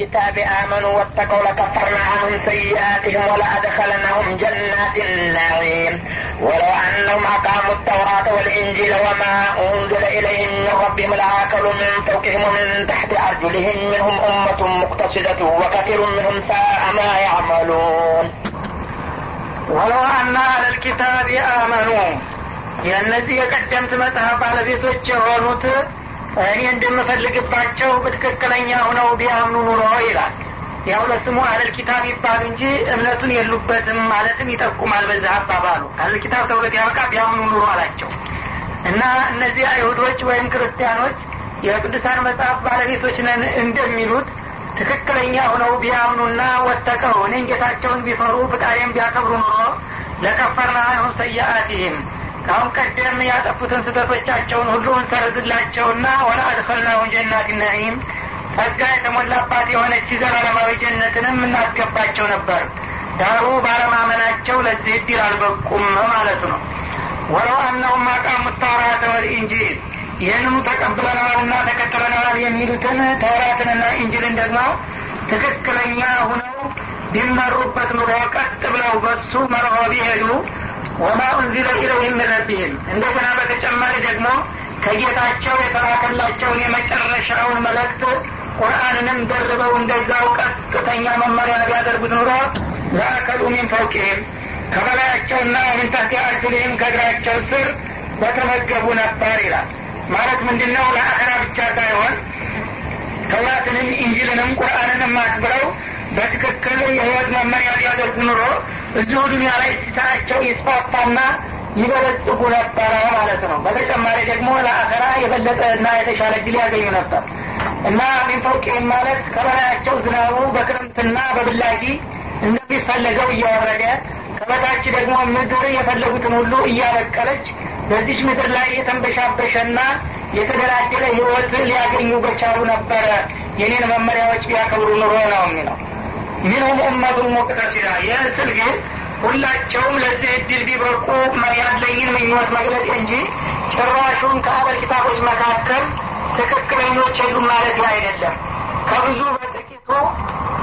الكتاب آمنوا واتقوا لكفرنا عنهم سيئاتهم ولأدخلنهم جنات النعيم ولو أنهم أقاموا التوراة والإنجيل وما أنزل إليهم من ربهم لآكلوا من فوقهم ومن تحت أرجلهم منهم أمة مقتصدة وكثير منهم ساء ما يعملون ወለው አና አለልኪታብ አመኑ የእነዚህ የቀደምት መጽሐፍ ባለቤቶች የሆኑት እኔ እንደምፈልግባቸው በትክክለኛ ሆነው ቢያምኑ ኑሮ ይላል። ያው ለስሙ አለል ኪታብ ይባሉ እንጂ እምነቱን የሉበትም ማለትም ይጠቁማል በዛ አባባሉ። አለል ኪታብ ተብሎ ያበቃ ቢያምኑ ኑሮ አላቸው። እና እነዚህ አይሁዶች ወይም ክርስቲያኖች የቅዱሳን መጽሐፍ ባለቤቶች ነን እንደሚሉት ትክክለኛ ሆነው ቢያምኑና ወተቀው እኔን ጌታቸውን ቢፈሩ ፍቃሬን ቢያከብሩ ኑሮ ለከፈርና አሁን ሰያአቲህም ከአሁን ቀደም ያጠፉትን ስህተቶቻቸውን ሁሉ እንሰርዝላቸውና ወላ አድኸልናሁን ጀናት ነዒም ጸጋ የተሞላባት የሆነች ዘላለማዊ ጀነትንም እናስገባቸው ነበር። ዳሩ ባለማመናቸው ለዚህ እድል አልበቁም ማለቱ ነው። ወለው አነሁም አቃሙ ተውራተ ወልኢንጂል ይህንኑ ተቀብለናልና ተከትለናል የሚሉትን ተውራትንና ኢንጅልን ደግሞ ትክክለኛ ሁነው ቢመሩበት ኑሮ ቀጥ ብለው በሱ መርሆ ቢሄዱ ወማ ኡንዚለ ኢለይህም ምን ረቢህም እንደገና በተጨማሪ ደግሞ ከጌታቸው የተላከላቸውን የመጨረሻውን መልእክት ቁርአንንም ደርበው እንደዛው ቀጥተኛ መመሪያ ቢያደርጉት ኑሮ ለአከሉ ሚን ፈውቅህም ከበላያቸውና ምን ታህቲ አርጁልህም ከእግራቸው ስር በተመገቡ ነበር ይላል። ማለት ምንድን ነው ለአኸራ ብቻ ሳይሆን ተውራትንም ኢንጂልንም ቁርአንንም አክብረው በትክክል የህይወት መመሪያ ቢያደርጉ ኑሮ እዚሁ ዱኒያ ላይ ሲሳቸው ይስፋፋና ይበለጽጉ ነበረ ማለት ነው። በተጨማሪ ደግሞ ለአኸራ የበለጠ እና የተሻለ ድል ያገኙ ነበር። እና ሚንፈውቅህም ማለት ከበላያቸው ዝናቡ በክረምትና በብላጊ እንደሚፈለገው እያወረደ ከበታች ደግሞ ምድር የፈለጉትን ሁሉ እያበቀለች በዚች ምድር ላይ የተንበሻበሸና የተደላደለ ህይወት ሊያገኙ በቻሉ ነበረ። የኔን መመሪያዎች ቢያከብሩ ኑሮ ነው የሚለው ሚንሁም ኡመቱን ሙቅተሲዳ ይህን ስል ግን ሁላቸውም ለዚህ እድል ቢበቁ ያለኝን ምኞት መግለጽ እንጂ ጭራሹን ከአበል ኪታቦች መካከል ትክክለኞች የሉም ማለት አይደለም። ከብዙ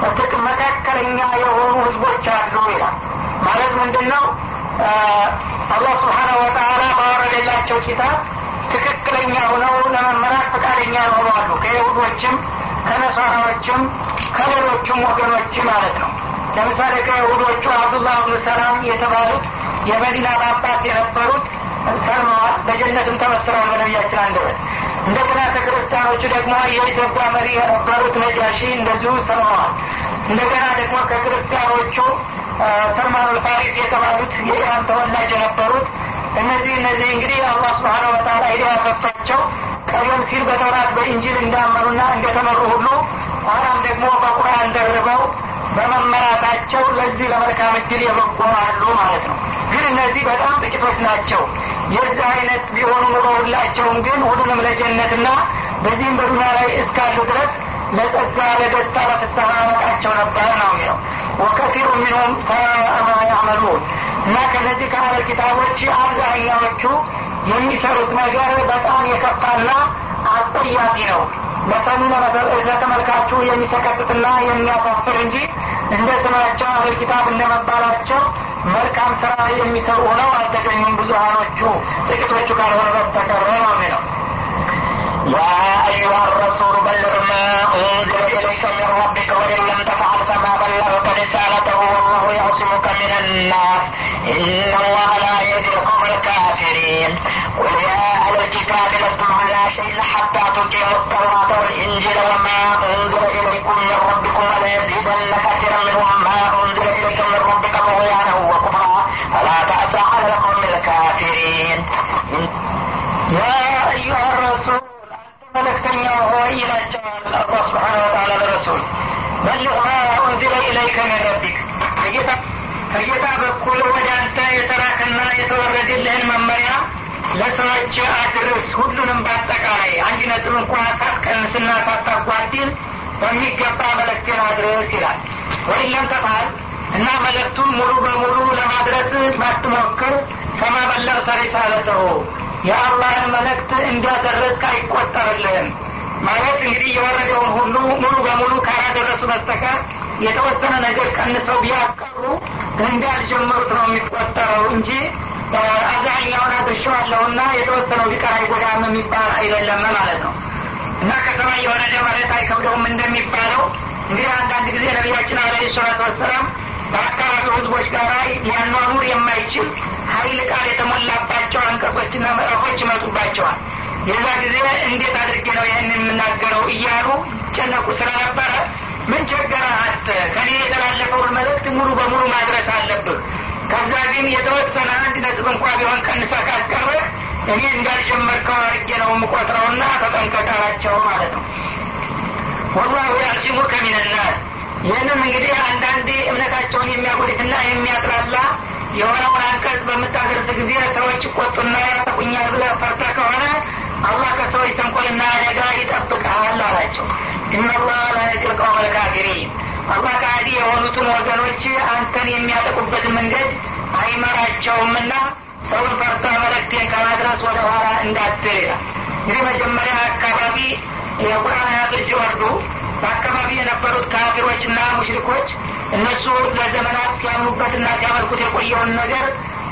በጥቂቱ መካከለኛ የሆኑ ህዝቦች አሉ ይላል። ማለት ምንድን ነው አላህ ስብሓነ ወተአላ ባወረደላቸው ኪታብ ትክክለኛ ሆነው ለመመራት ፈቃደኛ የሆኑ አሉ። ከይሁዶችም ከነሳራዎችም ከሌሎችም ወገኖች ማለት ነው። ለምሳሌ ከይሁዶቹ አብዱላህ ብኑ ሰላም የተባሉት የመዲና ጳጳስ የነበሩት ሰልመዋል። በጀነትም ተመስረዋል በነቢያችን አንደበት እንደገና ከክርስቲያኖቹ ደግሞ የኢትዮጵያ መሪ የነበሩት ነጃሺ እንደዚሁ ሰልመዋል። እንደገና ደግሞ ከክርስቲያኖቹ ሰልማን ልፋሪስ የተባሉት የኢራን ተወላጅ የነበሩት እነዚህ እነዚህ እንግዲህ አላህ ስብሓነ ወተላ ሂዳያ ሰጥቷቸው ቀደም ሲል በተውራት በኢንጂል እንዳመኑና እንደተመሩ ሁሉ ኋላም ደግሞ በቁርአን ደርበው በመመራታቸው ለዚህ ለመልካም እድል የበቁ አሉ ማለት ነው። ግን እነዚህ በጣም ጥቂቶች ናቸው። የዚህ አይነት ቢሆኑ ኑሮ ሁላቸውም ግን ሁሉንም ለጀነትና በዚህም በዱና ላይ እስካሉ ድረስ ለጸጋ ለደስታ ለፍስሐ ያበቃቸው ነበር ነው የሚለው። ወከቲሩ ሚንሁም ሰማ ያዕመሉን። እና ከነዚህ ከአለል ኪታቦች አብዛኛዎቹ የሚሰሩት ነገር በጣም የከፋና አስጠያቂ ነው። ለሰሚ ለተመልካቹ የሚሰቀጥትና የሚያሳፍር እንጂ እንደ ስማቸው አህል ኪታብ እንደመባላቸው መልካም ስራ የሚሰሩ ሆነው አልተገኙም ብዙሀኖቹ ጥቂቶቹ ካልሆነ በስተቀር ነው የሚለው شيء حتى تقيموا التوراة والإنجيل وما أنزل إليكم من ربكم وليزيدن كثيرا منهم ما أنزل إليكم من ربك طغيانا وكفرا فلا تأسى على القوم الكافرين يا أيها الرسول መለክተኛ ሆይ ይላቸዋል አላህ ስብሓን ወተላ ለረሱል በልግ ማ ኡንዚለ ኢለይከ ሚን ረቢክ ከጌታ በኩል ወደ አንተ የተላከና የተወረደልህን መመሪያ ለሰዎች አድርስ ሁሉንም በአጠቃላይ አንድ ነጥብ እንኳ ሳትቀንስና ሳታጓድል በሚገባ መልእክቴን አድርስ ይላል። ወይም ተፋል እና መልእክቱን ሙሉ በሙሉ ለማድረስ ባትሞክር ከማ በለግተ ሪሳለተሁ የአላህን መልእክት እንዲያደረስክ አይቆጠርልህም። ማለት እንግዲህ የወረደውን ሁሉ ሙሉ በሙሉ ካላደረሱ በስተቀር የተወሰነ ነገር ቀንሰው ቢያቀሩ እንዳልጀመሩት ነው የሚቆጠረው እንጂ አብዛኛውን አድርሸዋለሁና የተወሰነው ቢቀር አይጎዳም የሚባል አይደለም ማለት ነው። እና ከሰማይ የወረደ መሬት አይከብደውም እንደሚባለው እንግዲህ አንዳንድ ጊዜ ነቢያችን አለ ሰላት ወሰላም በአካባቢው ህዝቦች ጋር ሊያኗኑር የማይችል ሀይል ቃል የተሞላባቸው አንቀጾችና ምዕራፎች ይመጡባቸዋል። የዛ ጊዜ እንዴት አድርጌ ነው ይህን የምናገረው እያሉ ጨነቁ ስለነበረ ምን ቸገረ አት ከኔ የተላለፈውን መልእክት ሙሉ በሙሉ ማድረስ አለብህ ከዛ ግን የተወሰነ አንድ ነጥብ እንኳ ቢሆን ቀንሳ ካስቀረህ እኔ እንዳልጀመርከው አድርጌ ነው የምቆጥረውና ተጠንቀቃላቸው ማለት ነው። ወላሁ ያዕሲሙ ከሚንናስ ይህንም እንግዲህ አንዳንድ እምነታቸውን የሚያጎድትና የሚያጥላላ የሆነውን አንቀጽ በምታደርስ ጊዜ ሰዎች ይቆጡና ያጠቁኛል ብለህ ፈርተ ከሆነ አላህ ከሰዎች ተንኮልና አደጋ ይጠብቃል አላቸው። ኢነላህ ላ የቅል ቀውመል ከአዲ የሆኑትን ወገኖች አንተን የሚያጠቁበትን መንገድ አይመራቸውምና ሰውን ፈርታ መልእክቴን ከማድረስ ወደ ኋላ እንዳትል እንግዲህ መጀመሪያ አካባቢ የቁርአን አያቶች ሲወርዱ በአካባቢ የነበሩት ካፊሮችና ሙሽሪኮች እነሱ ለዘመናት ሲያምኑበትና ሲያመልኩት የቆየውን ነገር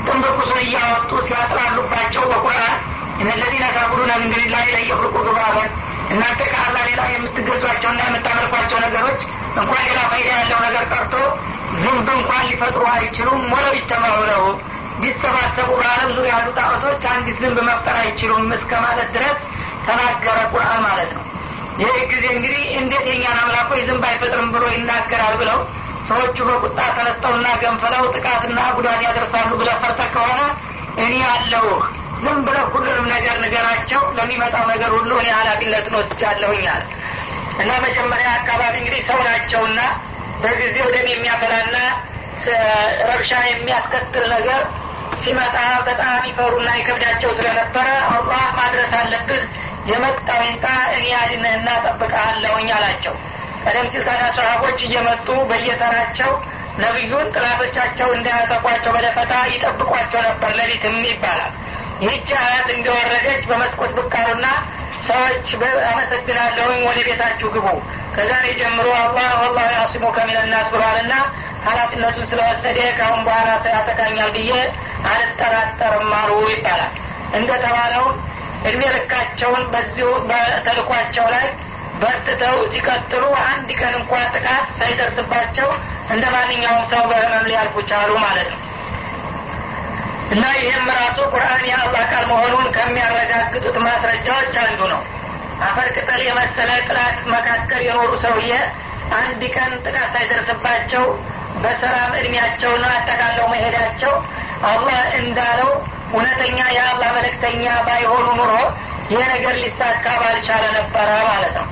ጥንብቁሱን እያወጡ ሲያጥላሉባቸው በቁርአን እነለዚነ ካፍሩነ ምን ዱኒላሂ ለን የኽሉቁ ዙባበን እናንተ ከአላህ ሌላ የምትገዟቸውና የምታመልኳቸው ነገሮች እንኳን ሌላ ፋይዳ ያለው ነገር ቀርቶ ዝንብ እንኳን ሊፈጥሩ አይችሉም። ወለው ይተማሩ ነው። ቢሰባሰቡ በአለም ዙሪያ ያሉ ጣዖቶች አንዲት ዝንብ መፍጠር አይችሉም እስከ ማለት ድረስ ተናገረ ቁርአን ማለት ነው። ይህ ጊዜ እንግዲህ እንዴት የኛን አምላኮች ዝንብ አይፈጥርም ብሎ ይናገራል ብለው ሰዎቹ በቁጣ ተነስተውና ገንፍለው ጥቃትና ጉዳት ያደርሳሉ ብለ ፈርተ ከሆነ እኔ አለሁህ። ዝም ብለ ሁሉንም ነገር ንገራቸው። ለሚመጣው ነገር ሁሉ እኔ ሀላፊነትን ወስጃለሁኛል እና መጀመሪያ አካባቢ እንግዲህ ሰው ናቸውና በጊዜው ደም የሚያፈላና ረብሻ የሚያስከትል ነገር ሲመጣ በጣም ይፈሩና ይከብዳቸው ስለነበረ አላህ ማድረስ አለብህ የመጣው ይምጣ እኔ አድንህና ጠብቀሃለሁኝ አላቸው። ቀደም ሲል ታዲያ ሰሃቦች እየመጡ በየተራቸው ነቢዩን ጥላቶቻቸው እንዳያጠቋቸው በደፈታ ይጠብቋቸው ነበር። ሌሊትም ይባላል። ይህች አያት እንደወረደች በመስኮት ብቃሉና ሰዎች አመሰግናለሁኝ። ወደ ቤታችሁ ግቡ። ከዛሬ ጀምሮ አላህ ወላሁ ያሲሙ ከሚነናስ ብሏልና ሀላፊነቱን ስለወሰደ ካሁን በኋላ ሰው ያጠቃኛል ብዬ አልጠራጠርም አሉ ይባላል። እንደተባለው እድሜ ልካቸውን በዚሁ በተልኳቸው ላይ በርትተው ሲቀጥሉ አንድ ቀን እንኳ ጥቃት ሳይደርስባቸው እንደ ማንኛውም ሰው በህመም ሊያልፉ ቻሉ ማለት ነው እና ይህም ራሱ ቁርአን የአላህ ቃል መሆኑን ከሚያረጋግጡት ማስረጃዎች አንዱ ነው። አፈር ቅጠል የመሰለ ጥላት መካከል የኖሩ ሰውዬ አንድ ቀን ጥቃት ሳይደርስባቸው በሰላም እድሜያቸውን አጠቃለው መሄዳቸው አላህ እንዳለው እውነተኛ የአላህ መለክተኛ ባይሆኑ ኑሮ ይህ ነገር ሊሳካ ባልቻለ ነበረ ማለት ነው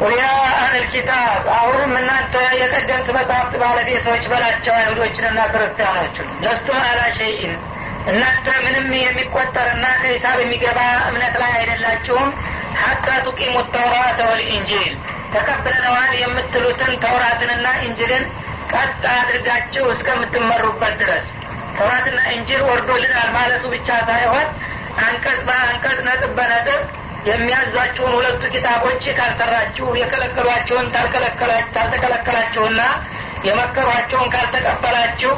ቁልያ አህል ኪታብ አሁንም እናንተ የቀደምት መጽሐፍት ባለቤቶች በላቸው አይሁዶችንና ክርስቲያኖችን። ለስቱም አላ ሸይን እናንተ ምንም የሚቆጠርና ከሂሳብ የሚገባ እምነት ላይ አይደላችሁም። ሀታ ቱቂሙ ተውራት ወልኢንጂል። ተቀብለነዋል የምትሉትን ተውራትንና እንጅልን ቀጥ አድርጋችሁ እስከምትመሩበት ድረስ። ተውራትና እንጅል ወርዶልናል ማለቱ ብቻ ሳይሆን አንቀጽ በአንቀጽ ነጥብ በነጥብ የሚያዟችሁን ሁለቱ ኪታቦች ካልሰራችሁ የከለከሏችሁን ታልተከለከላችሁና የመከሯቸውን ካልተቀበላችሁ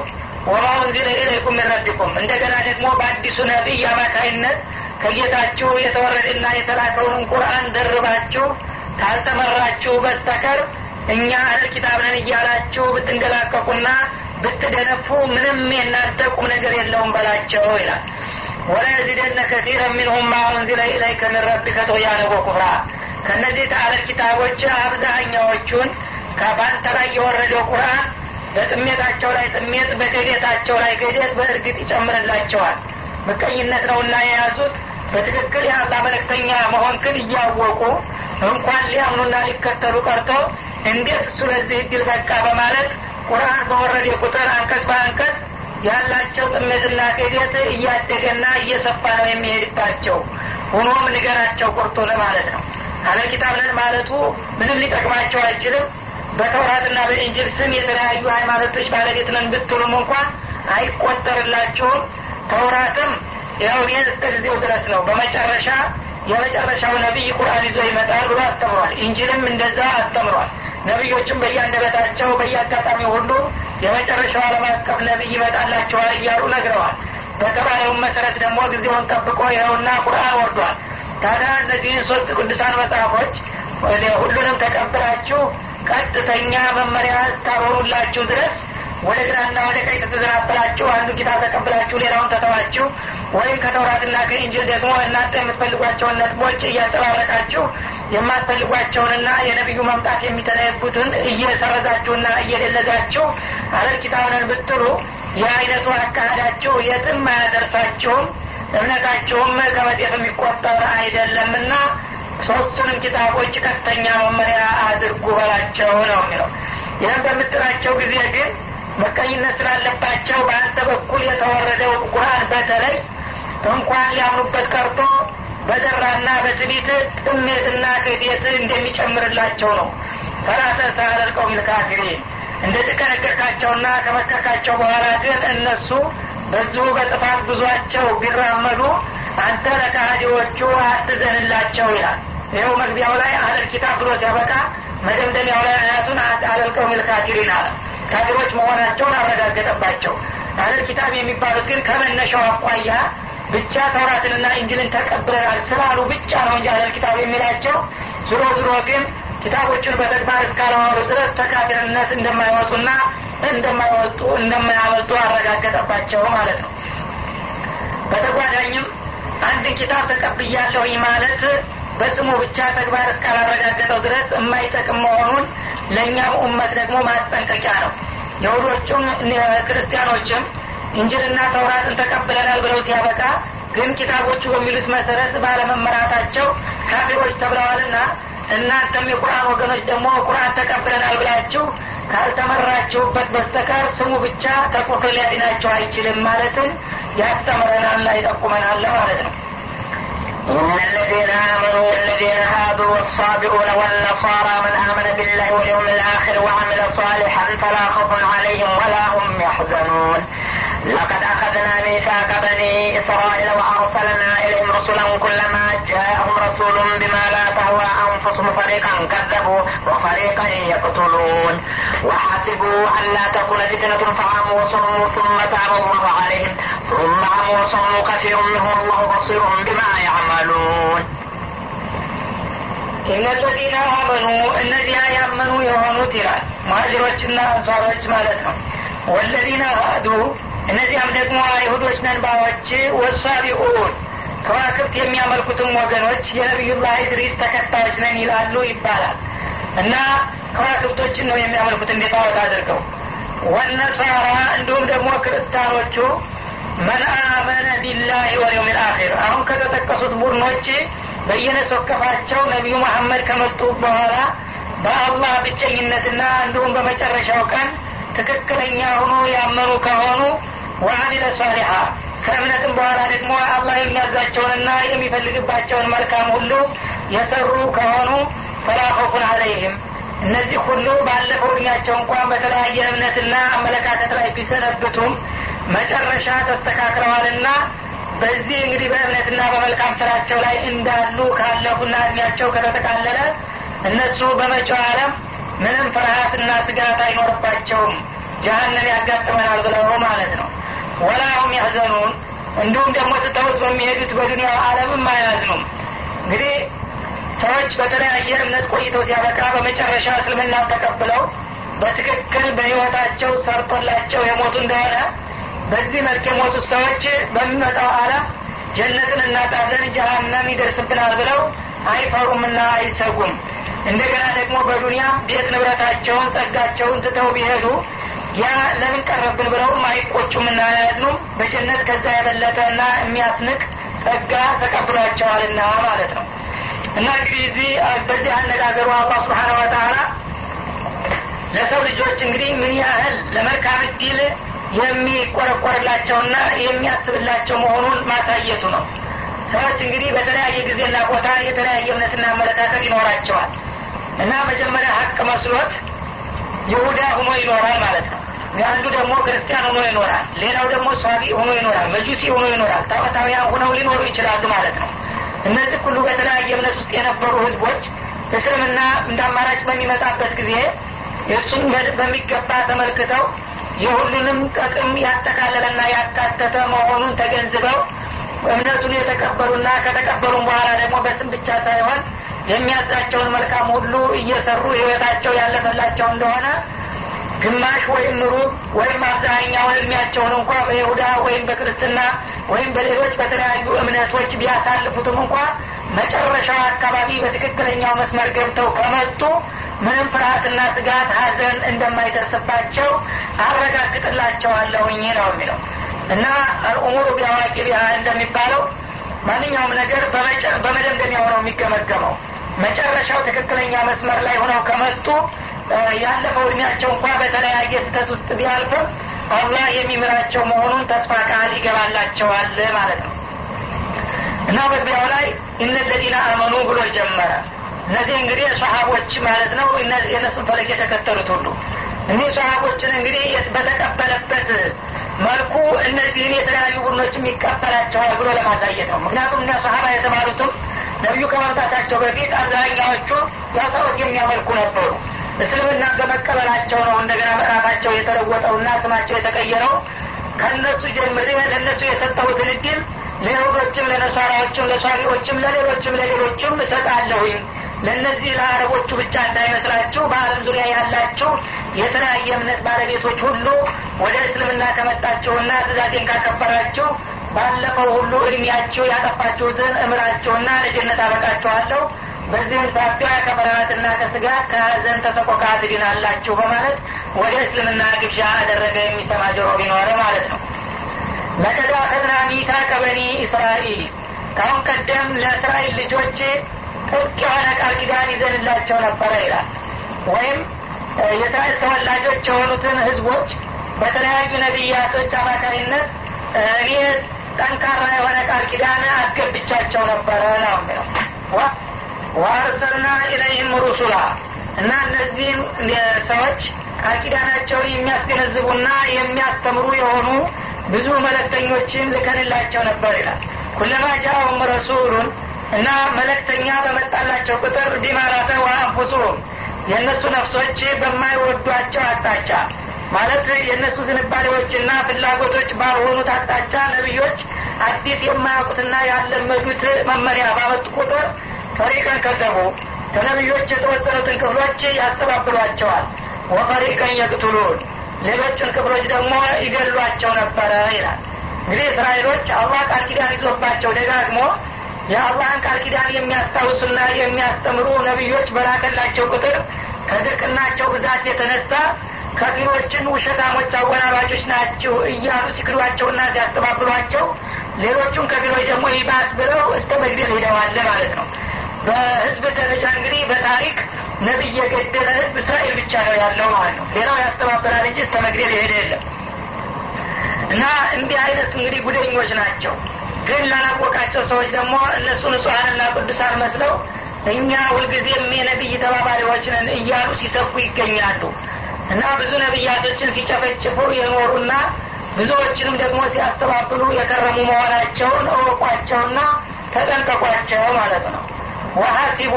ወማ unzila ኢለይኩም ምን ረቢኩም። እንደገና ደግሞ በአዲሱ ነቢይ አማካይነት ከጌታችሁ የተወረደና የተላከውን ቁርአን ደርባችሁ ካልተመራችሁ በስተቀር እኛ አህል ኪታብ ነን እያላችሁ ብትንደላቀቁና ብትደነፉ ምንም የናንተ ቁም ነገር የለውም በላቸው ይላል ወላ የዚደነ ከሲረ ሚንሁም ማ ኡንዚለ ኢለይከ ምን ረቢከ ጦያነ ወኩፍራ። ከእነዚህ ከአህል ኪታቦች አብዛኛዎቹን ከባንተ ላይ የወረደው ቁርአን በጥሜታቸው ላይ ጥሜት በክህደታቸው ላይ ክህደት በእርግጥ ይጨምርላቸዋል። ምቀኝነት ነውና የያዙት በትክክል የአላህ መለክተኛ መሆንክን እያወቁ እንኳን ሊያምኑና ሊከተሉ ቀርቶ እንዴት እሱ ለዚህ እድል በቃ በማለት ቁርአን በወረደ ቁጥር አንቀጽ በአንቀጽ ያላቸው ጥሜትና ክህደት እያደገና እየሰፋ ነው የሚሄድባቸው። ሆኖም ንገራቸው ቁርጡ ማለት ነው። አለ ኪታብ ነን ማለቱ ምንም ሊጠቅማቸው አይችልም። በተውራትና በኢንጅል ስም የተለያዩ ሃይማኖቶች ባለቤት ነን ብትሉም እንኳን አይቆጠርላችሁም ተውራትም ያው እስከ ጊዜው ድረስ ነው። በመጨረሻ የመጨረሻው ነቢይ ቁርአን ይዞ ይመጣል ብሎ አስተምሯል። ኢንጂልም እንደዛ አስተምሯል ነቢዮችም በያንደበታቸው በየአጋጣሚ ሁሉ የመጨረሻው ዓለም አቀፍ ነቢይ ይመጣላቸዋል እያሉ ነግረዋል። በተባለውም መሰረት ደግሞ ጊዜውን ጠብቆ ይኸውና ቁርአን ወርዷል። ታዲያ እነዚህን ሶስት ቅዱሳን መጽሐፎች ሁሉንም ተቀብላችሁ ቀጥተኛ መመሪያ እስካልሆኑላችሁ ድረስ ወደ ግራና ወደ ቀኝ ተተዘናበላችሁ አንዱ ኪታብ ተቀብላችሁ ሌላውን ተተዋችሁ ወይም ከተውራትና ከኢንጅል ደግሞ እናንተ የምትፈልጓቸውን ነጥቦች እያንጸባረቃችሁ የማትፈልጓቸውንና የነቢዩ መምጣት የሚተለየቡትን እየሰረዛችሁና እየደለዛችሁ አለል ኪታብንን ብትሉ የአይነቱ አካሄዳችሁ የትም አያደርሳችሁም እምነታችሁም ከመጤፍ የሚቆጠር አይደለምና ሶስቱንም ኪታቦች ቀጥተኛ መመሪያ አድርጉ በላቸው ነው የሚለው። ይህም በምትላቸው ጊዜ ግን መቀኝነት ስላለባቸው በአንተ በኩል የተወረደው ቁርአን በተለይ እንኳን ሊያምኑበት ቀርቶ በደራና በትቢት ጥሜትና ክህደት እንደሚጨምርላቸው ነው። ፈራተ ሳለልቀው ሚልካፊሪን እንደዚህ ከነገርካቸውና ከመከርካቸው በኋላ ግን እነሱ በዚሁ በጥፋት ጉዟቸው ቢራመዱ አንተ ለካህዲዎቹ አትዘንላቸው ይላል። ይኸው መግቢያው ላይ አለል ኪታብ ብሎ ሲያበቃ መደምደሚያው ላይ አያቱን አለልቀው ሚልካፊሪን አለ ካፊሮች መሆናቸውን አረጋገጠባቸው። አለል ኪታብ የሚባሉት ግን ከመነሻው አኳያ ብቻ ተውራትንና እንጅልን ተቀብለናል ስላሉ ብቻ ነው እንጂ አለል ኪታብ የሚላቸው። ዝሮ ዝሮ ግን ኪታቦቹን በተግባር እስካለዋሉ ድረስ ተካፊርነት እንደማይወጡና እንደማይወጡ እንደማያወጡ አረጋገጠባቸው ማለት ነው። በተጓዳኝም አንድን ኪታብ ተቀብያለሁኝ ማለት በስሙ ብቻ ተግባር እስካላረጋገጠው ድረስ የማይጠቅም መሆኑን ለእኛም ኡመት ደግሞ ማስጠንቀቂያ ነው። የሁዶቹም ክርስቲያኖችም እንጅልና ተውራትን ተቀብለናል ብለው ሲያበቃ ግን ኪታቦቹ በሚሉት መሰረት ባለመመራታቸው ካፊሮች ተብለዋልና እናንተም የቁርአን ወገኖች ደግሞ ቁርአን ተቀብለናል ብላችሁ ካልተመራችሁበት በስተቀር ስሙ ብቻ ተቁፍር ሊያድናቸው አይችልም ማለትን ያስተምረናልና ይጠቁመናል ማለት ነው إن الذين آمنوا والذين هادوا والصابئون والنصارى من آمن بالله واليوم الآخر وعمل صالحا فلا خوف عليهم ولا هم يحزنون. لقد أخذنا ميثاق بني إسرائيل وأرسلنا إليهم رسلا كلما جاءهم رسول بما لا تهوى أنفسهم فريقا كذبوا وفريقا يقتلون. وحسبوا أن لا تكون فتنة فعموا وصموا ثم تاب الله عليهم. ثم عموا وصموا كثير منهم الله بصير بما يعملون እነዚina አመኑ እነዚያ ያመኑ የሆኑት ይላል ሙሀጅሮችና አንሷሮች ማለት ነው ወለዚነ ሀዱ እነዚያም ደግሞ አይሁዶች ነንባዎች ወሳቢኡን ከዋክብት የሚያመልኩትም ወገኖች የነቢዩላህ ኢድሪስ ተከታዮች ነን ይላሉ ይባላል እና ከዋክብቶችን ነው የሚያመልኩት እንዴት አወት አድርገው ወነሳራ እንዲሁም ደግሞ ክርስቲያኖቹ መን አመነ ቢላህ ወልየውም ልአኪር አሁን ከተጠቀሱት ቡድኖች በየነሶከፋቸው ነቢዩ መሐመድ ከመጡ በኋላ በአላህ ብቸኝነትና እንዲሁም በመጨረሻው ቀን ትክክለኛ ሆኖ ያመኑ ከሆኑ ወአሚለ ሷሊሓ ከእምነትም በኋላ ደግሞ አላህ የሚያዛቸውንና የሚፈልግባቸውን መልካም ሁሉ የሰሩ ከሆኑ ፈላኸውፉን አለይህም እነዚህ ሁሉ ባለፈው እድሜያቸው እንኳን በተለያየ እምነትና አመለካከት ላይ ቢሰነብቱም መጨረሻ ተስተካክለዋልና በዚህ እንግዲህ በእምነትና በመልካም ስራቸው ላይ እንዳሉ ካለፉና እድሜያቸው ከተጠቃለለ እነሱ በመጪው ዓለም ምንም ፍርሀትና ስጋት አይኖርባቸውም። ጀሀነም ያጋጥመናል ብለው ማለት ነው። ወላሁም ያህዘኑን። እንዲሁም ደግሞ ትተውት በሚሄዱት በዱኒያው ዓለምም አያዝኑም። እንግዲህ ሰዎች በተለያየ እምነት ቆይተው ሲያበቃ በመጨረሻ እስልምና ተቀብለው በትክክል በህይወታቸው ሰርቶላቸው የሞቱ እንደሆነ በዚህ መልክ የሞቱት ሰዎች በሚመጣው ዓለም ጀነትን እናጣለን ጀሀነም ይደርስብናል ብለው አይፈሩምና አይሰጉም። እንደገና ደግሞ በዱንያ ቤት ንብረታቸውን ጸጋቸውን ትተው ቢሄዱ ያ ለምን ቀረብን ብለውም አይቆጩምና አያዝኑም በጀነት ከዛ የበለጠና የሚያስንቅ ጸጋ ተቀብሏቸዋልና ማለት ነው። እና እንግዲህ እዚህ በዚህ አነጋገሩ አላህ ስብሓን ወተላ ለሰው ልጆች እንግዲህ ምን ያህል ለመልካም እድል የሚቆረቆርላቸውና የሚያስብላቸው መሆኑን ማሳየቱ ነው። ሰዎች እንግዲህ በተለያየ ጊዜና ቦታ የተለያየ እምነትና አመለካከት ይኖራቸዋል እና መጀመሪያ ሀቅ መስሎት ይሁዳ ሁኖ ይኖራል ማለት ነው። አንዱ ደግሞ ክርስቲያን ሆኖ ይኖራል ሌላው ደግሞ ሷቢ ሆኖ ይኖራል መጁሲ ሆኖ ይኖራል ታወታውያን ሆነው ሊኖሩ ይችላሉ ማለት ነው። እነዚህ ሁሉ በተለያየ እምነት ውስጥ የነበሩ ህዝቦች እስልምና እንደ አማራጭ በሚመጣበት ጊዜ የእሱን በሚገባ ተመልክተው የሁሉንም ጥቅም ያጠቃለለና ያካተተ መሆኑን ተገንዝበው እምነቱን የተቀበሉና ከተቀበሉም በኋላ ደግሞ በስም ብቻ ሳይሆን የሚያዛቸውን መልካም ሁሉ እየሰሩ ህይወታቸው ያለፈላቸው እንደሆነ ግማሽ ወይም ሩብ ወይም አብዛኛው እድሜያቸውን እንኳ በይሁዳ ወይም በክርስትና ወይም በሌሎች በተለያዩ እምነቶች ቢያሳልፉትም እንኳ መጨረሻው አካባቢ በትክክለኛው መስመር ገብተው ከመጡ ምንም ፍርሀትና ስጋት ሀዘን እንደማይደርስባቸው አረጋግጥላቸዋለሁኝ ነው የሚለው። እና አልኡሙሩ ቢአዋቂ ቢሃ እንደሚባለው ማንኛውም ነገር በመደምደሚያው ነው የሚገመገመው። መጨረሻው ትክክለኛ መስመር ላይ ሆነው ከመጡ ያለፈው እድሜያቸው እንኳ በተለያየ ስህተት ውስጥ ቢያልፍም አላህ የሚምራቸው መሆኑን ተስፋ ቃል ይገባላቸዋል ማለት ነው። እና በዚያው ላይ እነለዚነ አመኑ ብሎ ጀመረ እነዚህ እንግዲህ ሰሀቦች ማለት ነው። የእነሱን ፈለግ የተከተሉት ሁሉ እኒህ ሰሀቦችን እንግዲህ በተቀበለበት መልኩ እነዚህን የተለያዩ ቡድኖችም ይቀበላቸዋል ብሎ ለማሳየት ነው። ምክንያቱም እኛ ሰሀባ የተባሉትም ነቢዩ ከመምጣታቸው በፊት አብዛኛዎቹ ያውታወት የሚያመልኩ ነበሩ። እስልምና በመቀበላቸው ነው እንደገና ምዕራፋቸው የተለወጠውና ስማቸው የተቀየረው። ከእነሱ ጀምሬ ለእነሱ የሰጠሁትን እድል ለይሁዶችም ለነሷራዎችም ለሷሪዎችም ለሌሎችም ለሌሎችም እሰጣለሁኝ ለእነዚህ ለአረቦቹ ብቻ እንዳይመስላችሁ በአለም ዙሪያ ያላችሁ የተለያየ እምነት ባለቤቶች ሁሉ ወደ እስልምና ከመጣችሁና ትእዛዜን ካከበራችሁ ባለፈው ሁሉ እድሜያችሁ ያጠፋችሁትን እምራችሁና ለጀነት አበቃችኋለሁ። በዚህም ሳቢያ ከፍርሃትና ከስጋት ከሀዘን ተሰቆቃ ትድናላችሁ በማለት ወደ እስልምና ግብዣ አደረገ የሚሰማ ጆሮ ቢኖረ ማለት ነው። ለቀድ አኸዝና ሚታቀ በኒ እስራኤል ካሁን ቀደም ለእስራኤል ልጆች ጥብቅ የሆነ ቃል ኪዳን ይዘንላቸው ነበረ ይላል። ወይም የእስራኤል ተወላጆች የሆኑትን ህዝቦች በተለያዩ ነቢያቶች አማካኝነት እኔ ጠንካራ የሆነ ቃል ኪዳን አስገብቻቸው ነበረ ነው ወአርሰልና ኢለይህም ሩሱላ እና እነዚህም ሰዎች ቃል ኪዳናቸውን የሚያስገነዝቡና የሚያስተምሩ የሆኑ ብዙ መለክተኞችን ልከንላቸው ነበር ይላል። ኩለማ ጃአሁም ረሱሉን እና መለክተኛ በመጣላቸው ቁጥር ቢማራተ ወአንፉሱሁም የእነሱ ነፍሶች በማይወዷቸው አቅጣጫ ማለት የእነሱ ዝንባሌዎችና ፍላጎቶች ባልሆኑት አቅጣጫ ነቢዮች አዲስ የማያውቁትና ያለመዱት መመሪያ ባመጡ ቁጥር ፈሪቀን ከዘቡ። ከነቢዮች የተወሰኑትን ክፍሎች ያስተባብሏቸዋል። ወፈሪቀን የቅቱሉን ሌሎቹን ክፍሎች ደግሞ ይገሏቸው ነበረ ይላል። እንግዲህ እስራኤሎች አላህ ቃል ኪዳን ይዞባቸው ደጋግሞ የአላህን ቃል ኪዳን የሚያስታውሱና የሚያስተምሩ ነቢዮች በላከላቸው ቁጥር ከድርቅናቸው ብዛት የተነሳ ከፊሎችን ውሸታሞች አወናባጆች ናቸው እያሉ ሲክዷቸውና ሲያስተባብሏቸው ሌሎቹን ከፊሎች ደግሞ ይባስ ብለው እስከ መግደል ሄደዋል ማለት ነው። በህዝብ ደረጃ እንግዲህ በታሪክ ነቢይ የገደለ ህዝብ እስራኤል ብቻ ነው ያለው ማለት ነው። ሌላው ያስተባበራል እንጂ እስከ መግደል የሄደ የለም። እና እንዲህ አይነቱ እንግዲህ ጉደኞች ናቸው ግን ላላወቃቸው ሰዎች ደግሞ እነሱ ንጹሐንና ቅዱሳን መስለው እኛ ሁልጊዜም የነቢይ ተባባሪዎች ነን እያሉ ሲሰፉ ይገኛሉ። እና ብዙ ነቢያቶችን ሲጨፈጭፉ የኖሩና ብዙዎችንም ደግሞ ሲያስተባብሉ የከረሙ መሆናቸውን እወቋቸውና ተጠንቀቋቸው ማለት ነው። ወሀሲቡ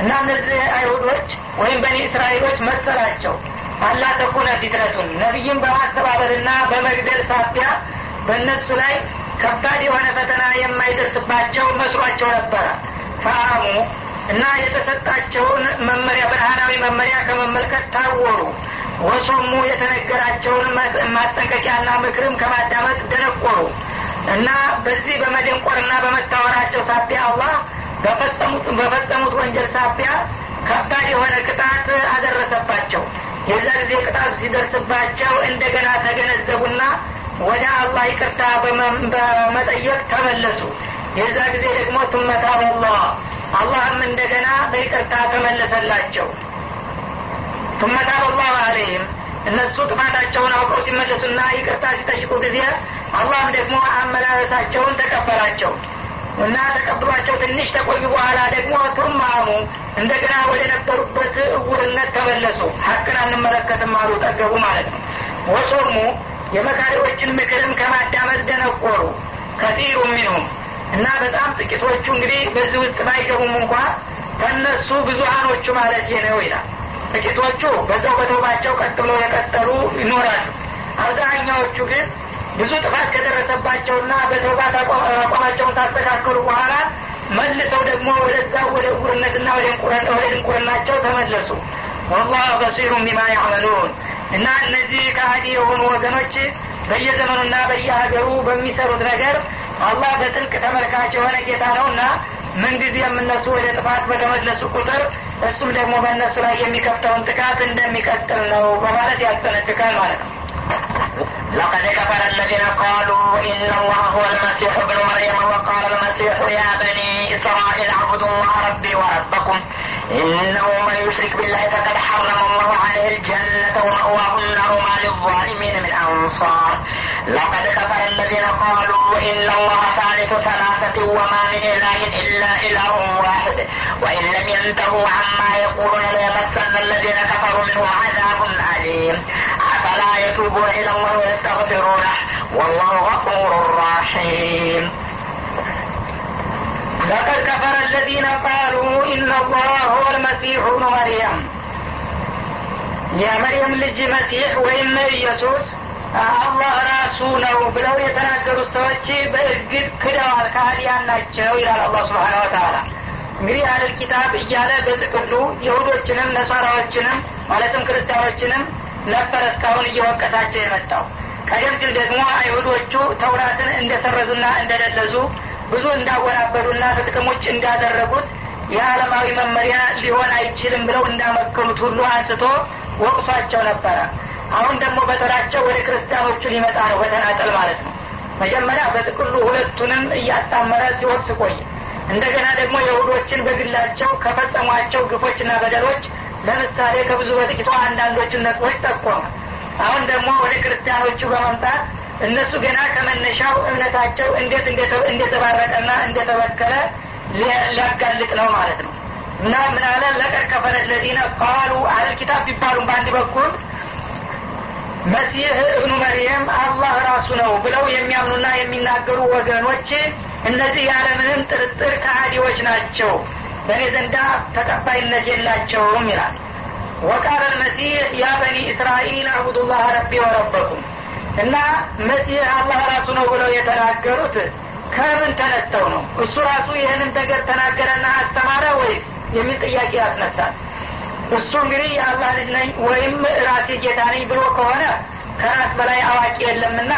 እና እነዚህ አይሁዶች ወይም በኒ እስራኤሎች መሰላቸው። አላ ተኩነ ፊትነቱን ነቢይን በማስተባበልና በመግደል ሳቢያ በእነሱ ላይ ከባድ የሆነ ፈተና የማይደርስባቸው መስሏቸው ነበረ። ፈአሙ እና የተሰጣቸውን መመሪያ ብርሃናዊ መመሪያ ከመመልከት ታወሩ። ወሶሙ የተነገራቸውን ማስጠንቀቂያና ምክርም ከማዳመጥ ደነቆሩ እና በዚህ በመደንቆርና በመታወራቸው ሳቢያ አላህ በፈጸሙት ወንጀል ሳቢያ ከባድ የሆነ ቅጣት አደረሰባቸው። የዛ ጊዜ ቅጣቱ ሲደርስባቸው እንደገና ተገነዘቡና ወደ አላህ ይቅርታ በመጠየቅ ተመለሱ። የዛ ጊዜ ደግሞ ቱመታ አላህ አላህም እንደገና በይቅርታ ተመለሰላቸው። ቱመታ አላህ አለይህም እነሱ ጥፋታቸውን አውቀው ሲመለሱና ይቅርታ ሲጠይቁ ጊዜ አላህም ደግሞ አመላለሳቸውን ተቀበላቸው እና ተቀብሏቸው ትንሽ ተቆዩ በኋላ ደግሞ ቱማሙ እንደገና ወደ ነበሩበት እውርነት ተመለሱ። ሀቅን አንመለከትም አሉ ጠገቡ ማለት ነው። ወሶሙ የመካሪዎችን ምክርም ከማዳመጥ ደነቆሩ ከቲሩ ሚንሁም እና በጣም ጥቂቶቹ እንግዲህ በዚህ ውስጥ ባይገቡም እንኳ ከነሱ ብዙሀኖቹ ማለት ነው ይላል። ጥቂቶቹ በዛው በተውባቸው ቀጥ ብለው የቀጠሉ ይኖራሉ። አብዛኛዎቹ ግን ብዙ ጥፋት ከደረሰባቸውና በተውባት አቋማቸውን ካስተካከሉ በኋላ መልሰው ደግሞ ወደዛ ወደ እጉርነትና ወደ ድንቁርናቸው ተመለሱ። ወላህ በሲሩም ቢማ ያዕመሉን እና እነዚህ ከሀዲ የሆኑ ወገኖች በየዘመኑና በየሀገሩ በሚሰሩት ነገር አላህ በጥልቅ ተመልካች የሆነ ጌታ ነውና ምንጊዜ የምነሱ ወደ ጥፋት በተመለሱ ቁጥር እሱም ደግሞ በእነሱ ላይ የሚከፍተውን ጥቃት እንደሚቀጥል ነው በማለት ያስጠነቅቃል ማለት ነው لقد كفر الذين قالوا إن الله هو المسيح ابن مريم وقال المسيح يا بني إسرائيل اعبدوا الله ربي وربكم إنه من يشرك بالله فقد حرم الله عليه الجنة ومأواه النار وما للظالمين من أنصار. لقد كفر الذين قالوا إن الله ثالث ثلاثة وما من إله إلا إله واحد. وإن لم ينتهوا عما يقولون ليمسن الذين كفروا منهم عذاب أليم. أفلا يتوبون إلى الله ويستغفرونه؟ والله غفور رحيم. لقد كفر الذين قالوا إن الله هو المسيح ابن مريم የመርየም ልጅ መሲሕ ወይም ኢየሱስ አላህ ራሱ ነው ብለው የተናገሩት ሰዎች በእርግጥ ክደዋል ካህዲያን ናቸው ይላል አላህ ስብሓን ወተላ እንግዲህ አህለል ኪታብ እያለ በጥቅሉ የሁዶችንም ነሳራዎችንም ማለትም ክርስቲያኖችንም ነበረ እስካሁን እየወቀሳቸው የመጣው ቀደም ሲል ደግሞ አይሁዶቹ ተውራትን እንደሰረዙና እንደደለዙ ብዙ እንዳወናበዱና ከጥቅም ውጭ እንዳደረጉት የዓለማዊ መመሪያ ሊሆን አይችልም ብለው እንዳመከኑት ሁሉ አንስቶ ወቅሷቸው ነበረ። አሁን ደግሞ በተራቸው ወደ ክርስቲያኖቹ ሊመጣ ነው በተናጠል ማለት ነው። መጀመሪያ በጥቅሉ ሁለቱንም እያጣመረ ሲወቅስ ቆይ እንደገና ደግሞ የሁዶችን በግላቸው ከፈጸሟቸው ግፎችና በደሎች ለምሳሌ ከብዙ በጥቂቱ አንዳንዶቹን ነጥቦች ጠቆመ። አሁን ደግሞ ወደ ክርስቲያኖቹ በመምጣት እነሱ ገና ከመነሻው እምነታቸው እንዴት እንደተባረቀና እንደተበከለ ሊያጋልጥ ነው ማለት ነው። እና ምን አለ? ለቀድ ከፈረ ለዚነ ቃሉ አህለል ኪታብ ቢባሉም በአንድ በኩል መሲህ እብኑ መርየም አላህ ራሱ ነው ብለው የሚያምኑና የሚናገሩ ወገኖች እነዚህ ያለምንም ጥርጥር ከሃዲዎች ናቸው። በእኔ ዘንዳ ተቀባይነት የላቸውም ይላል። ወቃለ ልመሲህ ያ በኒ እስራኤል አቡዱላህ ረቢ ወረበኩም እና መሲህ አላህ ራሱ ነው ብለው የተናገሩት ከምን ተነስተው ነው? እሱ ራሱ ይህንን ነገር ተናገረና አስተማረ ወይስ የሚል ጥያቄ ያስነሳል? እሱ እንግዲህ የአላህ ልጅ ነኝ ወይም ራሴ ጌታ ነኝ ብሎ ከሆነ ከራስ በላይ አዋቂ የለምና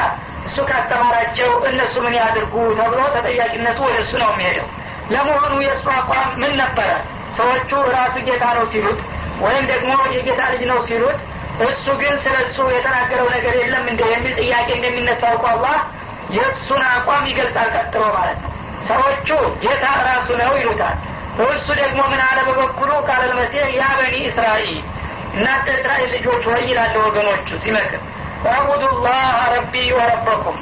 እሱ ካስተማራቸው እነሱ ምን ያድርጉ ተብሎ ተጠያቂነቱ ወደ እሱ ነው የሚሄደው። ለመሆኑ የእሱ አቋም ምን ነበረ? ሰዎቹ ራሱ ጌታ ነው ሲሉት ወይም ደግሞ የጌታ ልጅ ነው ሲሉት እሱ ግን ስለ እሱ የተናገረው ነገር የለም እንደ የሚል ጥያቄ እንደሚነሳ አውቁ አላህ የእሱን አቋም ይገልጻል ቀጥሎ ማለት ነው። ሰዎቹ ጌታ ራሱ ነው ይሉታል። እሱ ደግሞ ምን አለ በበኩሉ? ቃለል መሲህ ያ በኒ እስራኤል እናንተ እስራኤል ልጆች ወይ ይላለ ወገኖቹ ሲመክር አቡዱላህ ረቢ ወረበኩም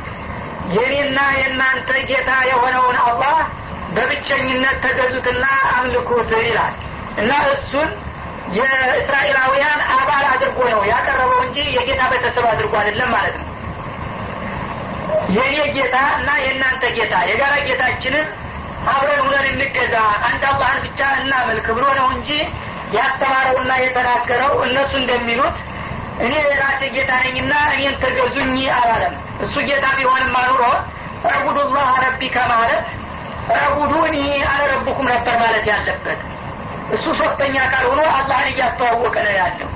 የኔና የእናንተ ጌታ የሆነውን አላህ በብቸኝነት ተገዙትና አምልኩት ይላል። እና እሱን የእስራኤላውያን አባል አድርጎ ነው ያቀረበው እንጂ የጌታ ቤተሰብ አድርጎ አይደለም ማለት ነው። የእኔ ጌታ እና የእናንተ ጌታ የጋራ ጌታችንን አብረን ሁነን እንገዛ አንድ አላህን ብቻ እናመልክ ብሎ ነው እንጂ ያስተማረውና የተናገረው እነሱ እንደሚሉት እኔ የራሴ ጌታ ነኝና እኔን ተገዙኝ አላለም። እሱ ጌታ ቢሆንም አኑሮ አቡዱላህ ረቢ ከማለት አቡዱኒ አነ ረቡኩም ነበር ማለት ያለበት እሱ ሶስተኛ አካል ሆኖ አላህን እያስተዋወቀ ነው ያለው።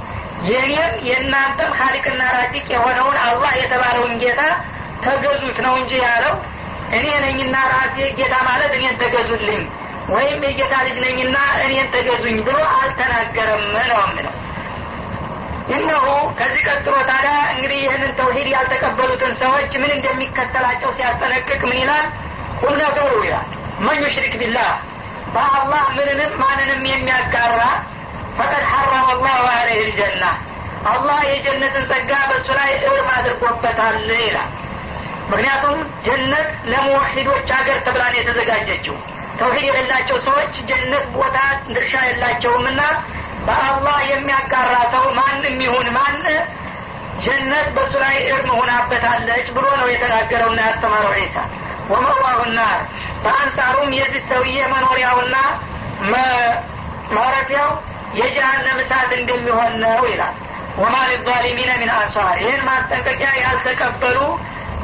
የእኔም የእናንተም ሀሊቅና ራቂቅ የሆነውን አላህ የተባለውን ጌታ ተገዙት ነው እንጂ ያለው እኔ ነኝና ራሴ ጌታ ማለት እኔን ተገዙልኝ ወይም የጌታ ልጅ ነኝና እኔን ተገዙኝ ብሎ አልተናገረም ነው ምለው እነሆ ከዚህ ቀጥሎ ታዲያ እንግዲህ ይህንን ተውሂድ ያልተቀበሉትን ሰዎች ምን እንደሚከተላቸው ሲያስጠነቅቅ ምን ይላል? ቁም ነገሩ ይላል። መን ዩሽሪክ ቢላህ በአላህ ምንንም ማንንም የሚያጋራ ፈቀድ ሐረመ አላሁ አለይህ ልጀና። አላህ የጀነትን ጸጋ በእሱ ላይ እርም አድርጎበታል ይላል። ምክንያቱም ጀነት ለሙወሒዶች ሀገር ተብላ ነው የተዘጋጀችው። ተውሂድ የሌላቸው ሰዎች ጀነት ቦታ ድርሻ የላቸውምና በአላህ የሚያጋራ ሰው ማንም ይሁን ማን ጀነት በእሱ ላይ እርም ሆናበታለች ብሎ ነው የተናገረውና ያስተማረው ዒሳ ወመዋሁ ናር በአንጻሩም የዚህ ሰውዬ መኖሪያውና ማረፊያው የጀሃነም እሳት እንደሚሆን ነው ይላል። ወማ ሊዛሊሚነ ሚን አንሷር። ይህን ማስጠንቀቂያ ያልተቀበሉ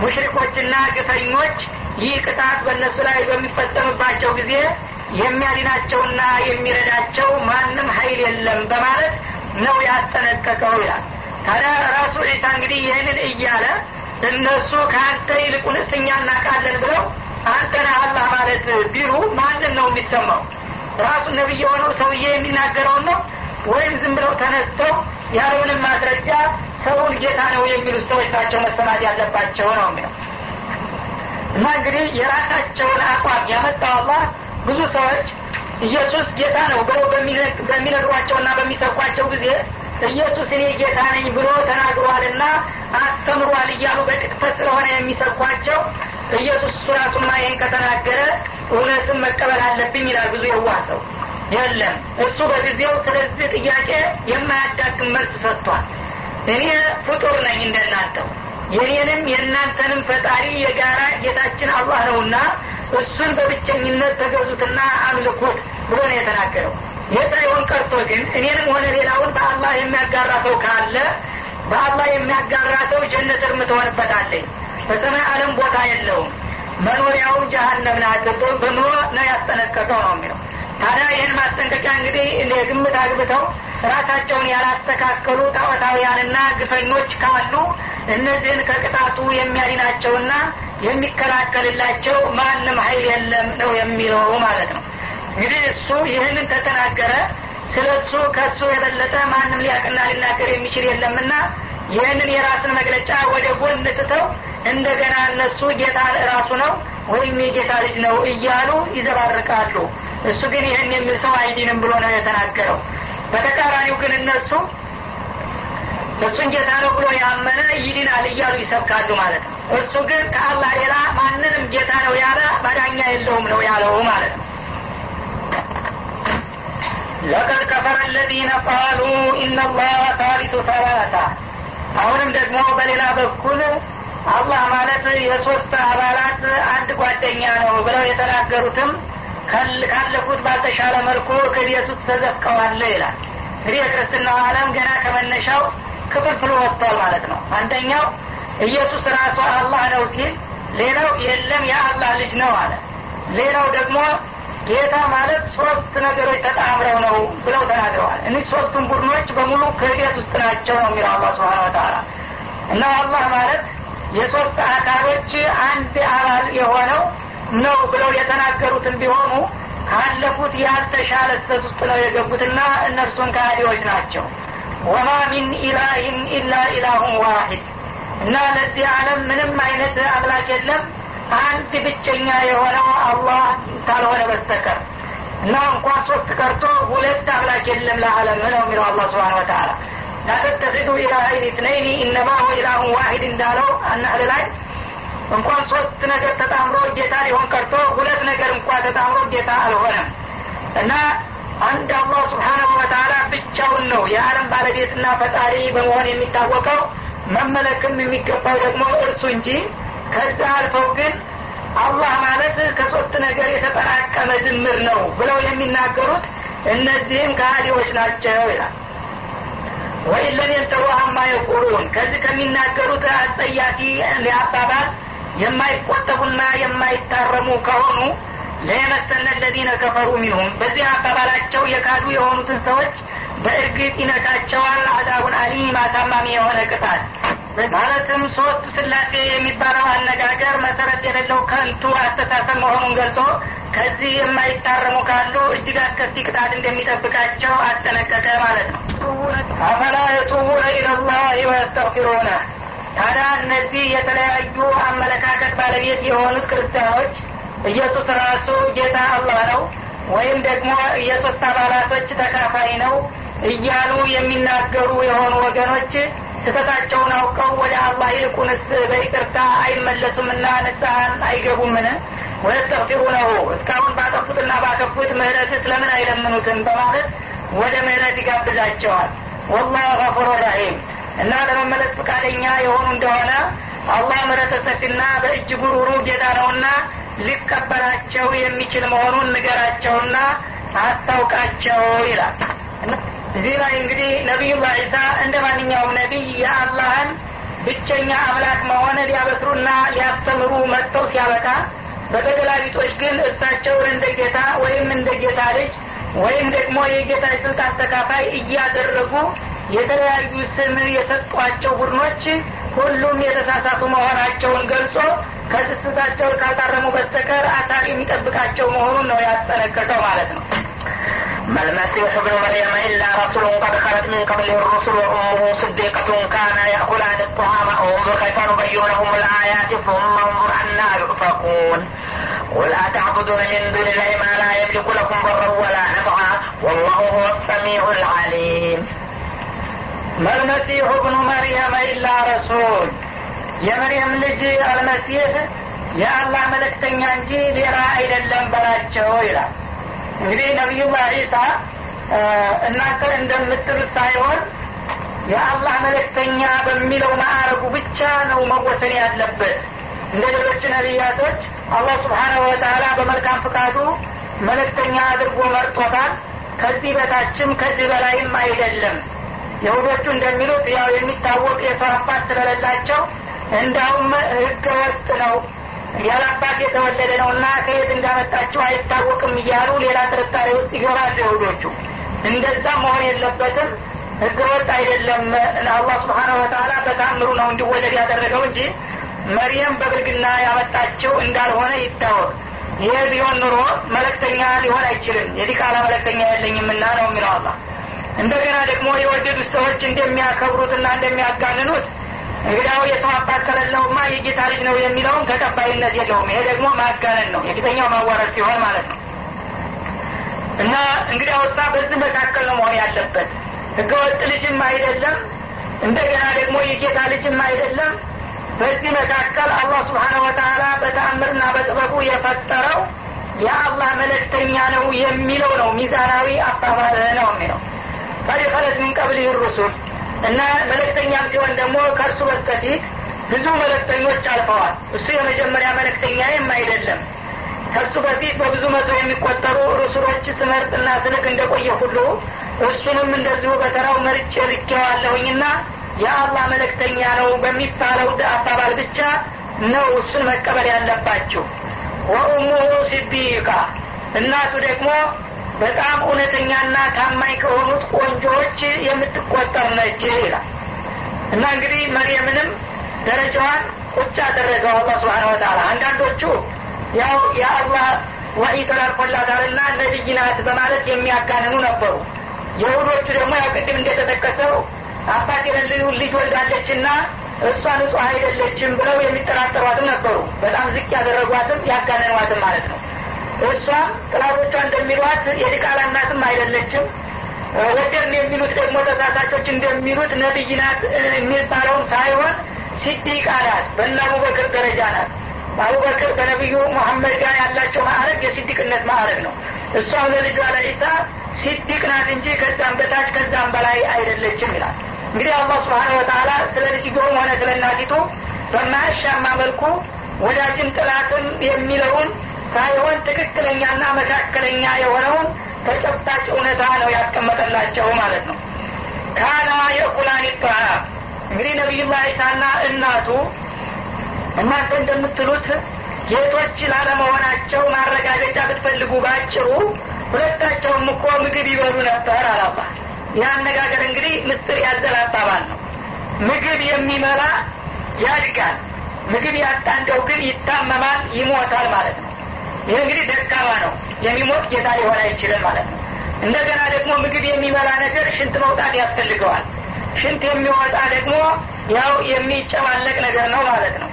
ሙሽሪኮችና ግፈኞች ይህ ቅጣት በእነሱ ላይ በሚፈጸምባቸው ጊዜ የሚያድናቸውና የሚረዳቸው ማንም ሀይል የለም በማለት ነው ያስጠነቀቀው ይላል። ታዲያ ራሱ ዒሳ እንግዲህ ይህንን እያለ እነሱ ከአንተ ይልቁንስ እኛ እናቃለን ብለው አንተ ነህ አላህ ማለት ቢሉ ማንን ነው የሚሰማው? ራሱ ነቢይ የሆነው ሰውዬ የሚናገረውን ነው ወይም ዝም ብለው ተነስተው ያለውንም ማስረጃ ሰውን ጌታ ነው የሚሉት ሰዎች ናቸው መሰማት ያለባቸው ነው የሚለው። እና እንግዲህ የራሳቸውን አቋም ያመጣው አላህ ብዙ ሰዎች ኢየሱስ ጌታ ነው ብለው በሚነግሯቸውና በሚሰብኳቸው ጊዜ ኢየሱስ እኔ ጌታ ነኝ ብሎ ተናግሯልና አስተምሯል እያሉ በቅጥፈት ስለሆነ የሚሰብኳቸው ኢየሱስ እሱ ራሱማ ይህን ከተናገረ እውነትም መቀበል አለብኝ ይላል ብዙ የዋህ ሰው። የለም። እሱ በጊዜው ስለዚህ ጥያቄ የማያዳግም መልስ ሰጥቷል። እኔ ፍጡር ነኝ እንደናንተው። የኔንም የእናንተንም ፈጣሪ የጋራ ጌታችን አላህ ነውና እሱን በብቸኝነት ተገዙትና አምልኩት ብሎ ነው የተናገረው ይህ ሳይሆን ቀርቶ ግን እኔንም ሆነ ሌላውን በአላህ የሚያጋራ ሰው ካለ በአላህ የሚያጋራ ሰው ጀነት እርም ትሆንበታለኝ በሰማይ አለም ቦታ የለውም። መኖሪያውም ጀሀነም ናት ብሎ ነው ያስጠነቀቀው ነው የሚለው። ታዲያ ይህን ማስጠንቀቂያ እንግዲህ የግምት አግብተው ራሳቸውን ያላስተካከሉ ጣዖታውያንና ግፈኞች ካሉ እነዚህን ከቅጣቱ የሚያድናቸውና የሚከላከልላቸው ማንም ሀይል የለም ነው የሚለው ማለት ነው እንግዲህ እሱ ይህንን ከተናገረ ስለ እሱ ከእሱ የበለጠ ማንም ሊያቅና ሊናገር የሚችል የለምና ይህንን የራሱን መግለጫ ወደ ጎን ትተው እንደገና እነሱ ጌታ ራሱ ነው ወይም የጌታ ልጅ ነው እያሉ ይዘባርቃሉ። እሱ ግን ይህን የሚል ሰው አይዲንም ብሎ ነው የተናገረው። በተቃራኒው ግን እነሱ እሱን ጌታ ነው ብሎ ያመነ ይድናል እያሉ ይሰብካሉ ማለት ነው። እሱ ግን ከአላህ ሌላ ማንንም ጌታ ነው ያለ ማዳኛ የለውም ነው ያለው ማለት ነው ለቀድ ከፈረ አለዚነ ቃሉ ኢነላህ ታሊቱ ተላታ አሁንም ደግሞ በሌላ በኩል አላህ ማለት የሶስት አባላት አንድ ጓደኛ ነው ብለው የተናገሩትም ካለፉት ባልተሻለ መልኩ ክህደት ውስጥ ተዘፍቀዋል ይላል። እንግዲህ የክርስትናው አለም ገና ከመነሻው ክፍልፍል ወጥቷል ማለት ነው። አንደኛው ኢየሱስ ራሱ አላህ ነው ሲል ሌላው የለም የአላህ ልጅ ነው አለ። ሌላው ደግሞ ጌታ ማለት ሶስት ነገሮች ተጣምረው ነው ብለው ተናግረዋል። እኒህ ሶስቱም ቡድኖች በሙሉ ክህደት ውስጥ ናቸው ነው የሚለው አላህ ስብሓን ወተላ እና አላህ ማለት የሶስት አካሎች አንድ አባል የሆነው ነው ብለው የተናገሩትን ቢሆኑ ካለፉት ያልተሻለ ስተት ውስጥ ነው የገቡትና እነርሱን ከሃዲዎች ናቸው። ወማ ሚን ኢላህን ኢላ ኢላሁን ዋሂድ። እና ለዚህ ዓለም ምንም አይነት አምላክ የለም አንድ ብቸኛ የሆነው አላህ ካልሆነ በስተቀር እና እንኳን ሶስት ቀርቶ ሁለት አምላክ የለም ለዓለም ነው የሚለው አላህ سبحانه وتعالى لا تتخذوا إلهين اثنين إنما هو إله واحد እንዳለው አናህል ላይ እንኳን ሶስት ነገር ተጣምሮ ጌታ ሊሆን ቀርቶ ሁለት ነገር እንኳ ተጣምሮ ጌታ አልሆነም። እና አንድ አላህ سبحانه وتعالى ብቻውን ነው የዓለም ባለቤትና ፈጣሪ በመሆን የሚታወቀው መመለክም የሚገባው ደግሞ እርሱ እንጂ ከዛ አልፈው ግን አላህ ማለት ከሶስት ነገር የተጠራቀመ ድምር ነው ብለው የሚናገሩት እነዚህም ከሃዲዎች ናቸው ይላል። ወይን ለም የንተው አማ የቁሉን? ከዚህ ከሚናገሩት አጸያፊ አባባል የማይቆጠቡና የማይታረሙ ከሆኑ ለየመሰነ ለዚነ ከፈሩ ሚንሁም በዚህ አባባላቸው የካዱ የሆኑትን ሰዎች በእርግጥ ይነካቸዋል። አዛቡን አሊም አሳማሚ የሆነ ቅጣት ማለትም ሶስት ስላሴ የሚባለው አነጋገር መሰረት የሌለው ከንቱ አስተሳሰብ መሆኑን ገልጾ ከዚህ የማይታረሙ ካሉ እጅግ አስከፊ ቅጣት እንደሚጠብቃቸው አስጠነቀቀ ማለት ነው። አፈላ የቱቡነ ኢለላህ ወየስተግፊሩነ። ታዲያ እነዚህ የተለያዩ አመለካከት ባለቤት የሆኑት ክርስቲያኖች ኢየሱስ ራሱ ጌታ አላህ ነው ወይም ደግሞ የሶስት አባላቶች ተካፋይ ነው እያሉ የሚናገሩ የሆኑ ወገኖች ስህተታቸውን አውቀው ወደ አላህ ይልቁንስ በይቅርታ አይመለሱምና ንስሐን አይገቡምን? ነው እስካሁን ባጠፉትና ባከፉት ምህረት ስለምን አይለምኑትም? በማለት ወደ ምህረት ይጋብዛቸዋል። ወላህ ገፉሩ ረሒም። እና ለመመለስ ፈቃደኛ የሆኑ እንደሆነ አላህ ምህረተ ሰፊና በእጅጉ ሩሩ ጌታ ነውና ሊቀበላቸው የሚችል መሆኑን ንገራቸውና አስታውቃቸው ይላል እዚህ ላይ እንግዲህ ነቢዩላህ ዒሳ እንደ ማንኛውም ነቢይ የአላህን ብቸኛ አምላክ መሆን ሊያበስሩና ሊያስተምሩ መጥተው ሲያበቃ በተገላቢጦች ግን እሳቸውን እንደ ጌታ ወይም እንደ ጌታ ልጅ ወይም ደግሞ የጌታ ስልጣን ተካፋይ እያደረጉ የተለያዩ ስም የሰጧቸው ቡድኖች ሁሉም የተሳሳቱ መሆናቸውን ገልጾ ከስስታቸው ካልታረሙ በስተቀር አሳር የሚጠብቃቸው መሆኑን ነው ያስጠነቀቀው ማለት ነው ما المسيح ابن مريم إلا رسول قد خلت من قبله الرسل وأمه صديقة كان يأكلان الطعام انظر كيف نبين لهم الآيات ثم انظر أنا يؤفكون ولا تعبدون من دون الله ما لا يملك لكم ضرا ولا نفعا والله هو السميع العليم ما المسيح ابن مريم إلا رسول የመርየም ልጅ አልመሲህ የአላህ መለክተኛ እንጂ ሌላ አይደለም በላቸው ይላል እንግዲህ ነቢዩላህ ዒሳ እናንተ እንደምትሉት ሳይሆን የአላህ መለክተኛ በሚለው ማዕረጉ ብቻ ነው መወሰን ያለበት። እንደ ሌሎች ነቢያቶች አላህ ስብሓናሁ ወተላ በመልካም ፍቃዱ መለክተኛ አድርጎ መርጦታል። ከዚህ በታችም ከዚህ በላይም አይደለም። የሁዶቹ እንደሚሉት ያው የሚታወቅ የሰው አባት ስለሌላቸው እንዳውም ህገ ወጥ ነው ያላባት የተወለደ ነው እና ከየት እንዳመጣቸው አይታወቅም እያሉ ሌላ ጥርጣሬ ውስጥ ይገባሉ የሁዶቹ እንደዛ መሆን የለበትም ህገ ወጥ አይደለም አላህ ስብሓነሁ ወተላ በታምሩ ነው እንዲወለድ ያደረገው እንጂ መርየም በብልግና ያመጣቸው እንዳልሆነ ይታወቅ። ይህ ቢሆን ኑሮ መለክተኛ ሊሆን አይችልም። የዲቃላ መለክተኛ የለኝምና ነው የሚለው አላህ። እንደገና ደግሞ የወደዱት ሰዎች እንደሚያከብሩትና እንደሚያጋንኑት እንግዲያው የሰው አባት ከሌለውማ የጌታ ልጅ ነው የሚለውም ተቀባይነት የለውም። ይሄ ደግሞ ማጋነን ነው። የፊተኛው ማዋረድ ሲሆን ማለት ነው። እና እንግዲህ ወጣ በዚህ መካከል ነው መሆን ያለበት። ህገወጥ ልጅም አይደለም እንደገና ደግሞ የጌታ ልጅም አይደለም። በዚህ መካከል አላህ ስብሓነ ወተላ በተአምርና በጥበቡ የፈጠረው የአላህ መለክተኛ ነው የሚለው ነው ሚዛናዊ አባባል ነው የሚለው። ቀድ ኸለት ሚን ቀብሊህ ሩሱል እና መለክተኛም ሲሆን ደግሞ ከእርሱ በስተፊት ብዙ መለክተኞች አልፈዋል። እሱ የመጀመሪያ መለክተኛዬም አይደለም። ከሱ በፊት በብዙ መቶ የሚቆጠሩ ሩሱሎች ስመርጥና ስልክ እንደቆየ ሁሉ እሱንም እንደዚሁ በተራው መርጬ ልኬዋለሁኝና የአላህ መለክተኛ ነው በሚባለው አባባል ብቻ ነው እሱን መቀበል ያለባችሁ። ወኡሙሁ ሲዲቃ። እናቱ ደግሞ በጣም እውነተኛና ታማኝ ከሆኑት ቆንጆዎች የምትቆጠር ነች ይላል። እና እንግዲህ መርየምንም ደረጃዋን ቁጭ አደረገው አላህ ስብሓን ወተላ አንዳንዶቹ ያው የአላህ ወሒ ተላልፎላታልና ነቢይ ናት በማለት የሚያጋንኑ ነበሩ። የሁዶቹ ደግሞ ያው ቅድም እንደተጠቀሰው አባት የሌለው ልጅ ወልዳለችና እሷ ንጹህ አይደለችም ብለው የሚጠራጠሯትም ነበሩ። በጣም ዝቅ ያደረጓትም ያጋነኗትም ማለት ነው እሷም ጥላቶቿ እንደሚሏት የድቃላ እናትም አይደለችም። ወደርን የሚሉት ደግሞ ተሳሳቾች እንደሚሉት ነቢይ ናት የሚባለውን ሳይሆን ሲዲቃ ናት በእነ አቡበክር ደረጃ ናት። አቡበክር በነቢዩ ሙሐመድ ጋር ያላቸው ማዕረግ የሲዲቅነት ማዕረግ ነው። እሷም ለልጇ ለኢሳ ሲዲቅ ናት እንጂ ከዛም በታች ከዛም በላይ አይደለችም ይላል። እንግዲህ አላህ ስብሓን ወተላ ስለ ልጅዮም ሆነ ስለ እናቲቱ በማያሻማ መልኩ ወዳጅን ጥላትም የሚለውን ሳይሆን ትክክለኛና መካከለኛ የሆነውን ተጨባጭ እውነታ ነው ያስቀመጠላቸው ማለት ነው። ካና የቁላን ጣዓም እንግዲህ ነቢዩላህ ዒሳና እናቱ እናንተ እንደምትሉት ጌቶች ላለመሆናቸው ማረጋገጫ ብትፈልጉ ባጭሩ ሁለታቸውም እኮ ምግብ ይበሉ ነበር አላባ ይህ እንግዲህ ምስጢር ያዘል አባባል ነው። ምግብ የሚመላ ያድጋል ምግብ ያጣ እንደው ግን ይታመማል ይሞታል ማለት ነው ይህ እንግዲህ ደካማ ነው። የሚሞት ጌታ ሊሆን አይችልም ማለት ነው። እንደገና ደግሞ ምግብ የሚበላ ነገር ሽንት መውጣት ያስፈልገዋል። ሽንት የሚወጣ ደግሞ ያው የሚጨማለቅ ነገር ነው ማለት ነው።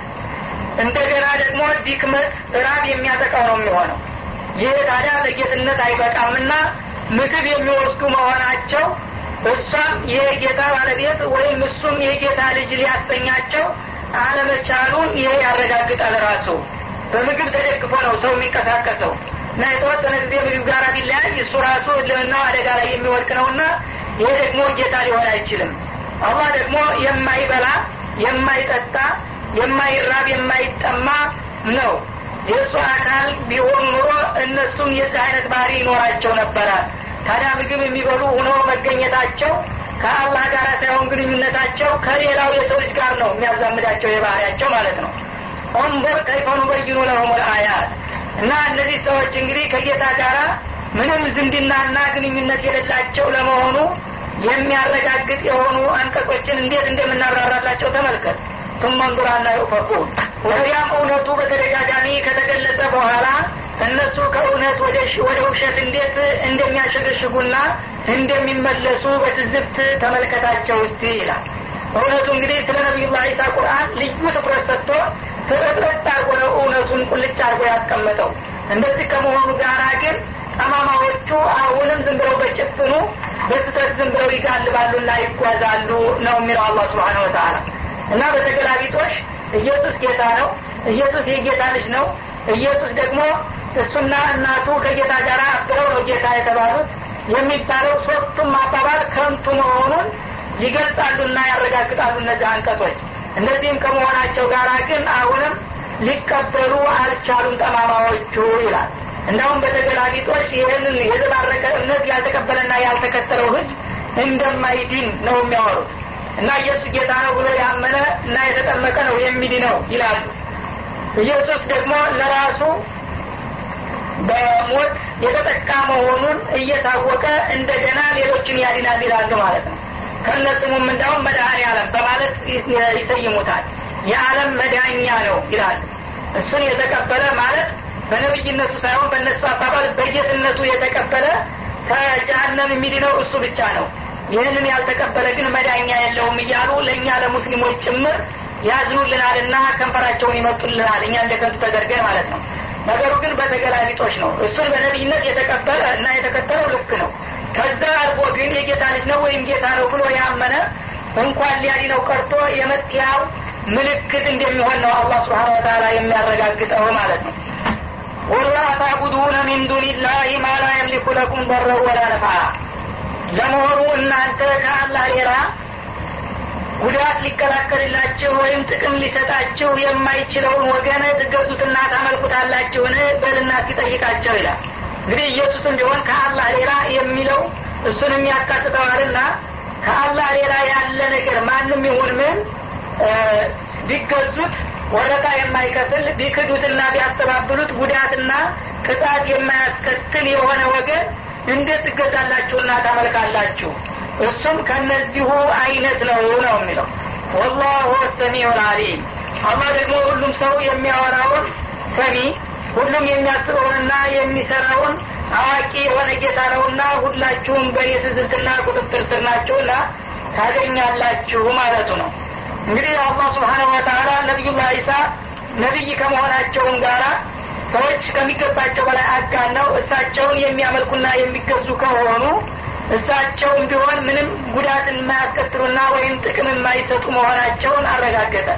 እንደገና ደግሞ ዲክመት ራብ የሚያጠቃው ነው የሚሆነው። ይህ ታዲያ ለጌትነት አይበቃምና ምግብ የሚወስዱ መሆናቸው እሷም የጌታ ባለቤት ወይም እሱም የጌታ ልጅ ሊያሰኛቸው አለመቻሉን ይሄ ያረጋግጣል ራሱ በምግብ ተደግፎ ነው ሰው የሚንቀሳቀሰው። እና የተወሰነ ጊዜ ምግብ ጋር ቢለያይ እሱ ራሱ ልምናው አደጋ ላይ የሚወድቅ ነውና ይሄ ደግሞ ጌታ ሊሆን አይችልም። አላህ ደግሞ የማይበላ የማይጠጣ የማይራብ የማይጠማ ነው። የእሱ አካል ቢሆን ኑሮ እነሱም የዚህ አይነት ባህሪ ይኖራቸው ነበረ። ታዲያ ምግብ የሚበሉ ሆኖ መገኘታቸው ከአላህ ጋር ሳይሆን ግንኙነታቸው ከሌላው የሰው ልጅ ጋር ነው የሚያዛምዳቸው የባህሪያቸው ማለት ነው ኦንበር ከይፈኑ በይኑ ለሁም አያት። እና እነዚህ ሰዎች እንግዲህ ከጌታ ጋር ምንም ዝምድናና ግንኙነት የሌላቸው ለመሆኑ የሚያረጋግጥ የሆኑ አንቀጾችን እንዴት እንደምናብራራላቸው ተመልከት። ቱመንዱራና ዩፈቁን። ወዲያም እውነቱ በተደጋጋሚ ከተገለጸ በኋላ እነሱ ከእውነት ወደ ውሸት እንዴት እንደሚያሸገሽጉና እንደሚመለሱ በትዝብት ተመልከታቸው ውስጥ ይላል። እውነቱ እንግዲህ ስለ ነቢዩላህ ዒሳ ቁርአን ልዩ ትኩረት ሰጥቶ ፍርጥርጥ አርጎ ነው እውነቱን ቁልጭ አርጎ ያስቀመጠው። እንደዚህ ከመሆኑ ጋር ግን ጠማማዎቹ አሁንም ዝም ብለው በጭፍኑ በስተት ዝም ብለው ይጋልባሉና ይጓዛሉ ነው የሚለው አላህ ስብሓን ወተአላ እና በተገላቢጦሽ ኢየሱስ ጌታ ነው ኢየሱስ የጌታ ልጅ ነው ኢየሱስ ደግሞ እሱና እናቱ ከጌታ ጋር አብረው ነው ጌታ የተባሉት የሚባለው ሶስቱም አባባል ከንቱ መሆኑን ይገልጻሉና ያረጋግጣሉ እነዚህ አንቀጾች እነዚህም ከመሆናቸው ጋር ግን አሁንም ሊቀበሉ አልቻሉም ጠማማዎቹ ይላል። እንዳሁም በተገላቢጦች ይህንን የተባረከ እምነት ያልተቀበለና ያልተከተለው ህዝብ እንደማይድን ነው የሚያወሩት። እና ኢየሱስ ጌታ ነው ብሎ ያመነ እና የተጠመቀ ነው የሚድነው ይላሉ። ኢየሱስ ደግሞ ለራሱ በሞት የተጠቃ መሆኑን እየታወቀ እንደገና ሌሎችን ያድናል ይላሉ ማለት ነው ከእነስሙም እንዳሁም መድኃኔ ዓለም በማለት ይሰይሙታል። የዓለም መዳኛ ነው ይላሉ እሱን የተቀበለ ማለት በነብይነቱ ሳይሆን በእነሱ አባባል በጌትነቱ የተቀበለ ከጀሀነም የሚድነው እሱ ብቻ ነው። ይህንን ያልተቀበለ ግን መዳኛ የለውም እያሉ ለእኛ ለሙስሊሞች ጭምር ያዝኑልናልና ከንፈራቸውን ይመጡልናል እኛ እንደ ከንቱ ተደርገን ማለት ነው። ነገሩ ግን በተገላቢጦች ነው። እሱን በነቢይነት የተቀበለ እና የተከተለው ልክ ነው ከዛ አልፎ ግን የጌታ ልጅ ነው ወይም ጌታ ነው ብሎ ያመነ እንኳን ሊያድነው ቀርቶ የመትያው ምልክት እንደሚሆን ነው አላህ ስብሓን ወተላ የሚያረጋግጠው ማለት ነው። ወላ ታዕቡዱነ ሚን ዱንላህ ማ ላ የምሊኩ ለኩም በረ ወላ ነፋ። ለመሆኑ እናንተ ከአላህ ሌላ ጉዳት ሊከላከልላችሁ ወይም ጥቅም ሊሰጣችሁ የማይችለውን ወገን ትገዙትና ታመልኩታላችሁን? በልና ሲጠይቃቸው ይላል እንግዲህ ኢየሱስም ቢሆን ከአላህ ሌላ የሚለው እሱንም ያካትተዋልና ከአላህ ሌላ ያለ ነገር ማንም ይሁን ምን ቢገዙት ወረታ የማይከፍል ቢክዱትና ቢያስተባብሉት ጉዳትና ቅጣት የማያስከትል የሆነ ወገን እንዴት ትገዛላችሁና ታመልካላችሁ? እሱም ከነዚሁ አይነት ነው ነው የሚለው። ወላሁ ሰሚዑ አሊም አላህ ደግሞ ሁሉም ሰው የሚያወራውን ሰሚ ሁሉም የሚያስበውንና የሚሰራውን አዋቂ የሆነ ጌታ ነውና ሁላችሁም በእኔ ትዝብትና ቁጥጥር ስር ናችሁና ታገኛላችሁ ማለቱ ነው። እንግዲህ አላህ ስብሓነ ወተላ ነቢዩላህ ዒሳ ነቢይ ከመሆናቸውም ጋራ ሰዎች ከሚገባቸው በላይ አጋነው። እሳቸውን የሚያመልኩና የሚገዙ ከሆኑ እሳቸውም ቢሆን ምንም ጉዳት የማያስከትሉና ወይም ጥቅም የማይሰጡ መሆናቸውን አረጋገጠ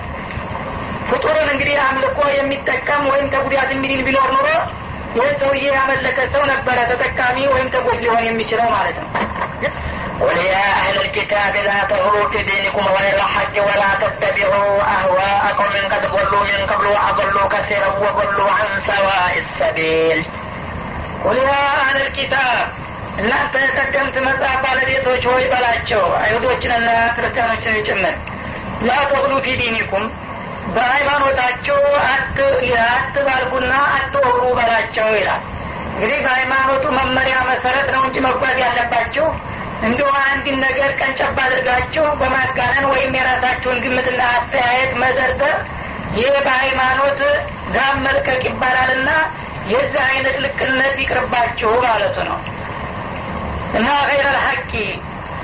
ፍጡርን እንግዲህ አምልኮ የሚጠቀም ወይም ከጉዳት የሚድን ቢኖር ኑሮ ይህ ሰውዬ ያመለከ ሰው ነበረ ተጠቃሚ ወይም ተጎድ ሊሆን የሚችለው ማለት ነው قل يا أهل الكتاب لا تغلوا في دينكم غير الحق ولا تتبعوا أهواء قوم قد ضلوا من قبل وأضلوا كثيرا وضلوا عن سواء السبيل قل يا أهل الكتاب እናንተ የቀደምት መጽሐፍ ባለቤቶች ሆይ በላቸው አይሁዶችንና ክርስቲያኖችን ጭምር ላተብሉ ፊ ዲኒኩም በሃይማኖታቸው አትባልጉና አትወሩ በላቸው ይላል። እንግዲህ በሃይማኖቱ መመሪያ መሰረት ነው እንጂ መጓዝ ያለባችሁ። እንዲሁ አንድን ነገር ቀንጨብ አድርጋችሁ በማጋነን ወይም የራሳችሁን ግምትና አስተያየት መዘርዘር ይህ በሃይማኖት ዛም መልቀቅ ይባላልና የዚህ አይነት ልቅነት ይቅርባችሁ ማለቱ ነው። እና ገይረል ሐቂ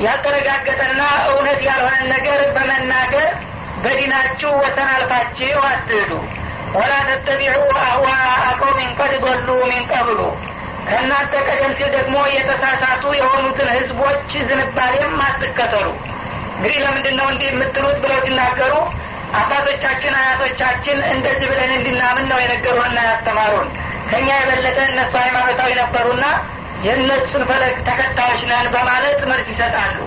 ያልተረጋገጠና እውነት ያልሆነን ነገር በመናገር በዲናችሁ ወሰን አልፋችሁ አትሄዱ ወላ ተተቢዑ አህዋ ቀውሚን ቀድ ضሉ ሚን ቀብሉ። ከእናንተ ቀደም ሲል ደግሞ የተሳሳቱ የሆኑትን ህዝቦች ዝንባሌም አትከተሉ። እንግዲህ ለምንድን ነው እንዲህ የምትሉት ብለው ሲናገሩ አባቶቻችን አያቶቻችን እንደዚህ ብለን እንድናምን ነው የነገሩንና ያስተማሩን። ከእኛ የበለጠ እነሱ ሃይማኖታዊ ነበሩና የእነሱን ፈለግ ተከታዮች ነን በማለት መልስ ይሰጣሉ።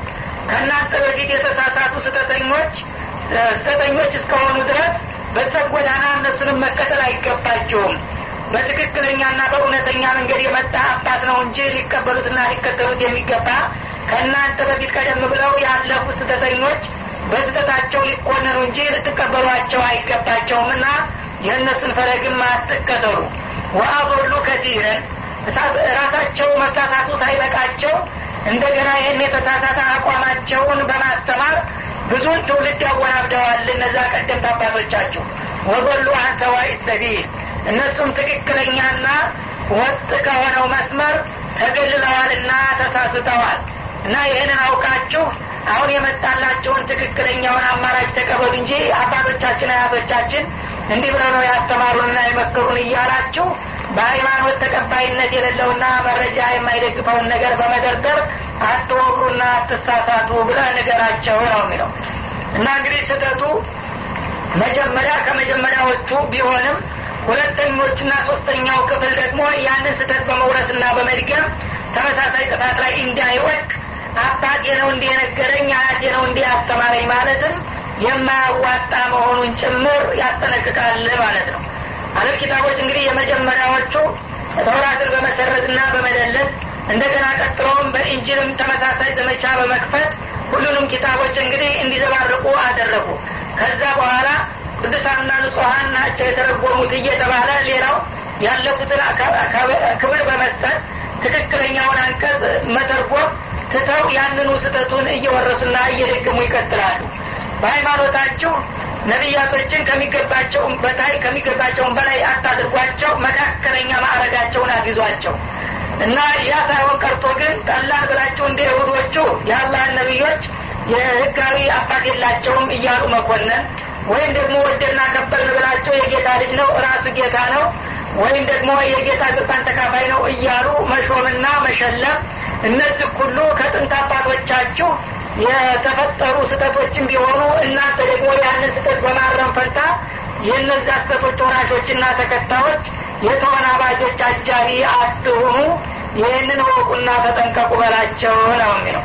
ከእናንተ በፊት የተሳሳቱ ስህተተኞች ስህተተኞች እስከሆኑ ድረስ በዛ ጎዳና እነሱንም መከተል አይገባቸውም። በትክክለኛና በእውነተኛ መንገድ የመጣ አባት ነው እንጂ ሊቀበሉትና ሊከተሉት የሚገባ ከእናንተ በፊት ቀደም ብለው ያለፉ ስህተተኞች በስህተታቸው ሊኮነኑ እንጂ ልትቀበሏቸው አይገባቸውም እና የእነሱን ፈለግም አትከተሉ። ወአضሉ ከቲረን ራሳቸው መሳሳቱ ሳይበቃቸው እንደገና ይህን የተሳሳተ አቋማቸውን በማስተማር ብዙን ትውልድ ያወናብደዋል እነዛ ቀደምት አባቶቻችሁ። ወበሉ አንሰዋይ ሰቢል። እነሱም ትክክለኛና ወጥ ከሆነው መስመር ተገልለዋልና ተሳስተዋል። እና ይህንን አውቃችሁ አሁን የመጣላቸውን ትክክለኛውን አማራጭ ተቀበሉ እንጂ አባቶቻችን አያቶቻችን እንዲህ ብለው ነው ያስተማሩንና የመከሩን እያላችሁ በሃይማኖት ተቀባይነት የሌለውና መረጃ የማይደግፈውን ነገር በመደርደር አትወግሩና አትሳሳቱ ብለ ነገራቸው ነው የሚለው። እና እንግዲህ ስህተቱ መጀመሪያ ከመጀመሪያዎቹ ቢሆንም ሁለተኞቹና ሶስተኛው ክፍል ደግሞ ያንን ስህተት በመውረስና በመድገም ተመሳሳይ ጥፋት ላይ እንዳይወድቅ አባቴ ነው እንዲህ የነገረኝ አያቴ ነው እንዲህ ያስተማረኝ ማለትም የማያዋጣ መሆኑን ጭምር ያስጠነቅቃል ማለት ነው። አለል ኪታቦች እንግዲህ የመጀመሪያዎቹ ተውራትን በመሰረትና በመደለት እንደገና ቀጥሎም በኢንጅልም ተመሳሳይ ዘመቻ በመክፈት ሁሉንም ኪታቦች እንግዲህ እንዲዘባርቁ አደረጉ። ከዛ በኋላ ቅዱሳንና ንጹሀን ናቸው የተረጎሙት እየተባለ ሌላው ያለፉትን ክብር በመስጠት ትክክለኛውን አንቀጽ መተርጎም ትተው ያንኑ ስህተቱን እየወረሱና እየደገሙ ይቀጥላሉ። በሃይማኖታችሁ ነቢያቶችን ከሚገባቸው በታይ ከሚገባቸውን በላይ አታድርጓቸው መካከለኛ ማዕረጋቸውን አስይዟቸው እና ያ ሳይሆን ቀርቶ ግን ጠላን ብላችሁ እንደ ይሁዶቹ የአላህን ነቢዮች የህጋዊ አባት የላቸውም እያሉ መኮነን ወይም ደግሞ ወደና ከበርን ብላቸው የጌታ ልጅ ነው ራሱ ጌታ ነው ወይም ደግሞ የጌታ ስልጣን ተካፋይ ነው እያሉ መሾምና መሸለም እነዚህ ሁሉ ከጥንት አባቶቻችሁ የተፈጠሩ ስህተቶችን ቢሆኑ እናንተ ደግሞ ያንን ስህተት በማረም ፈንታ የእነዛ ስህተቶች ወራሾችና ተከታዮች የተወናባጆች አጃቢ አትሁኑ። ይህንን ወቁና ተጠንቀቁ በላቸው ነው የሚለው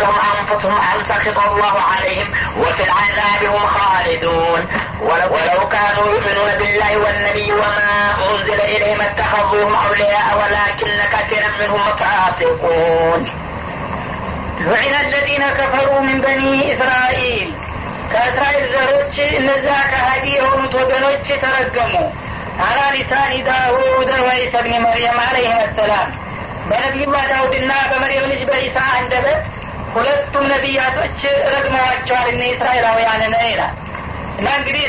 لهم أنفسهم أن سخط الله عليهم وفي العذاب هم خالدون ولو, ولو كانوا يؤمنون بالله والنبي وما أنزل إليهم اتخذوهم أولياء ولكن كثيرا منهم فاسقون لعن الذين كفروا من بني إسرائيل ከእስራኤል ዘሮች እነዛ ከሀዲ የሆኑት ወገኖች ተረገሙ አላ ሊሳኒ ዳውድ ወኢሳ ብኒ መርየም አለይህ ሰላም በነቢዩላህ ዳውድና በመርየም ልጅ በኢሳ አንደበት ሁለቱም ነቢያቶች ረግመዋቸዋል እነ እስራኤላውያንን ይላል። እና እንግዲህ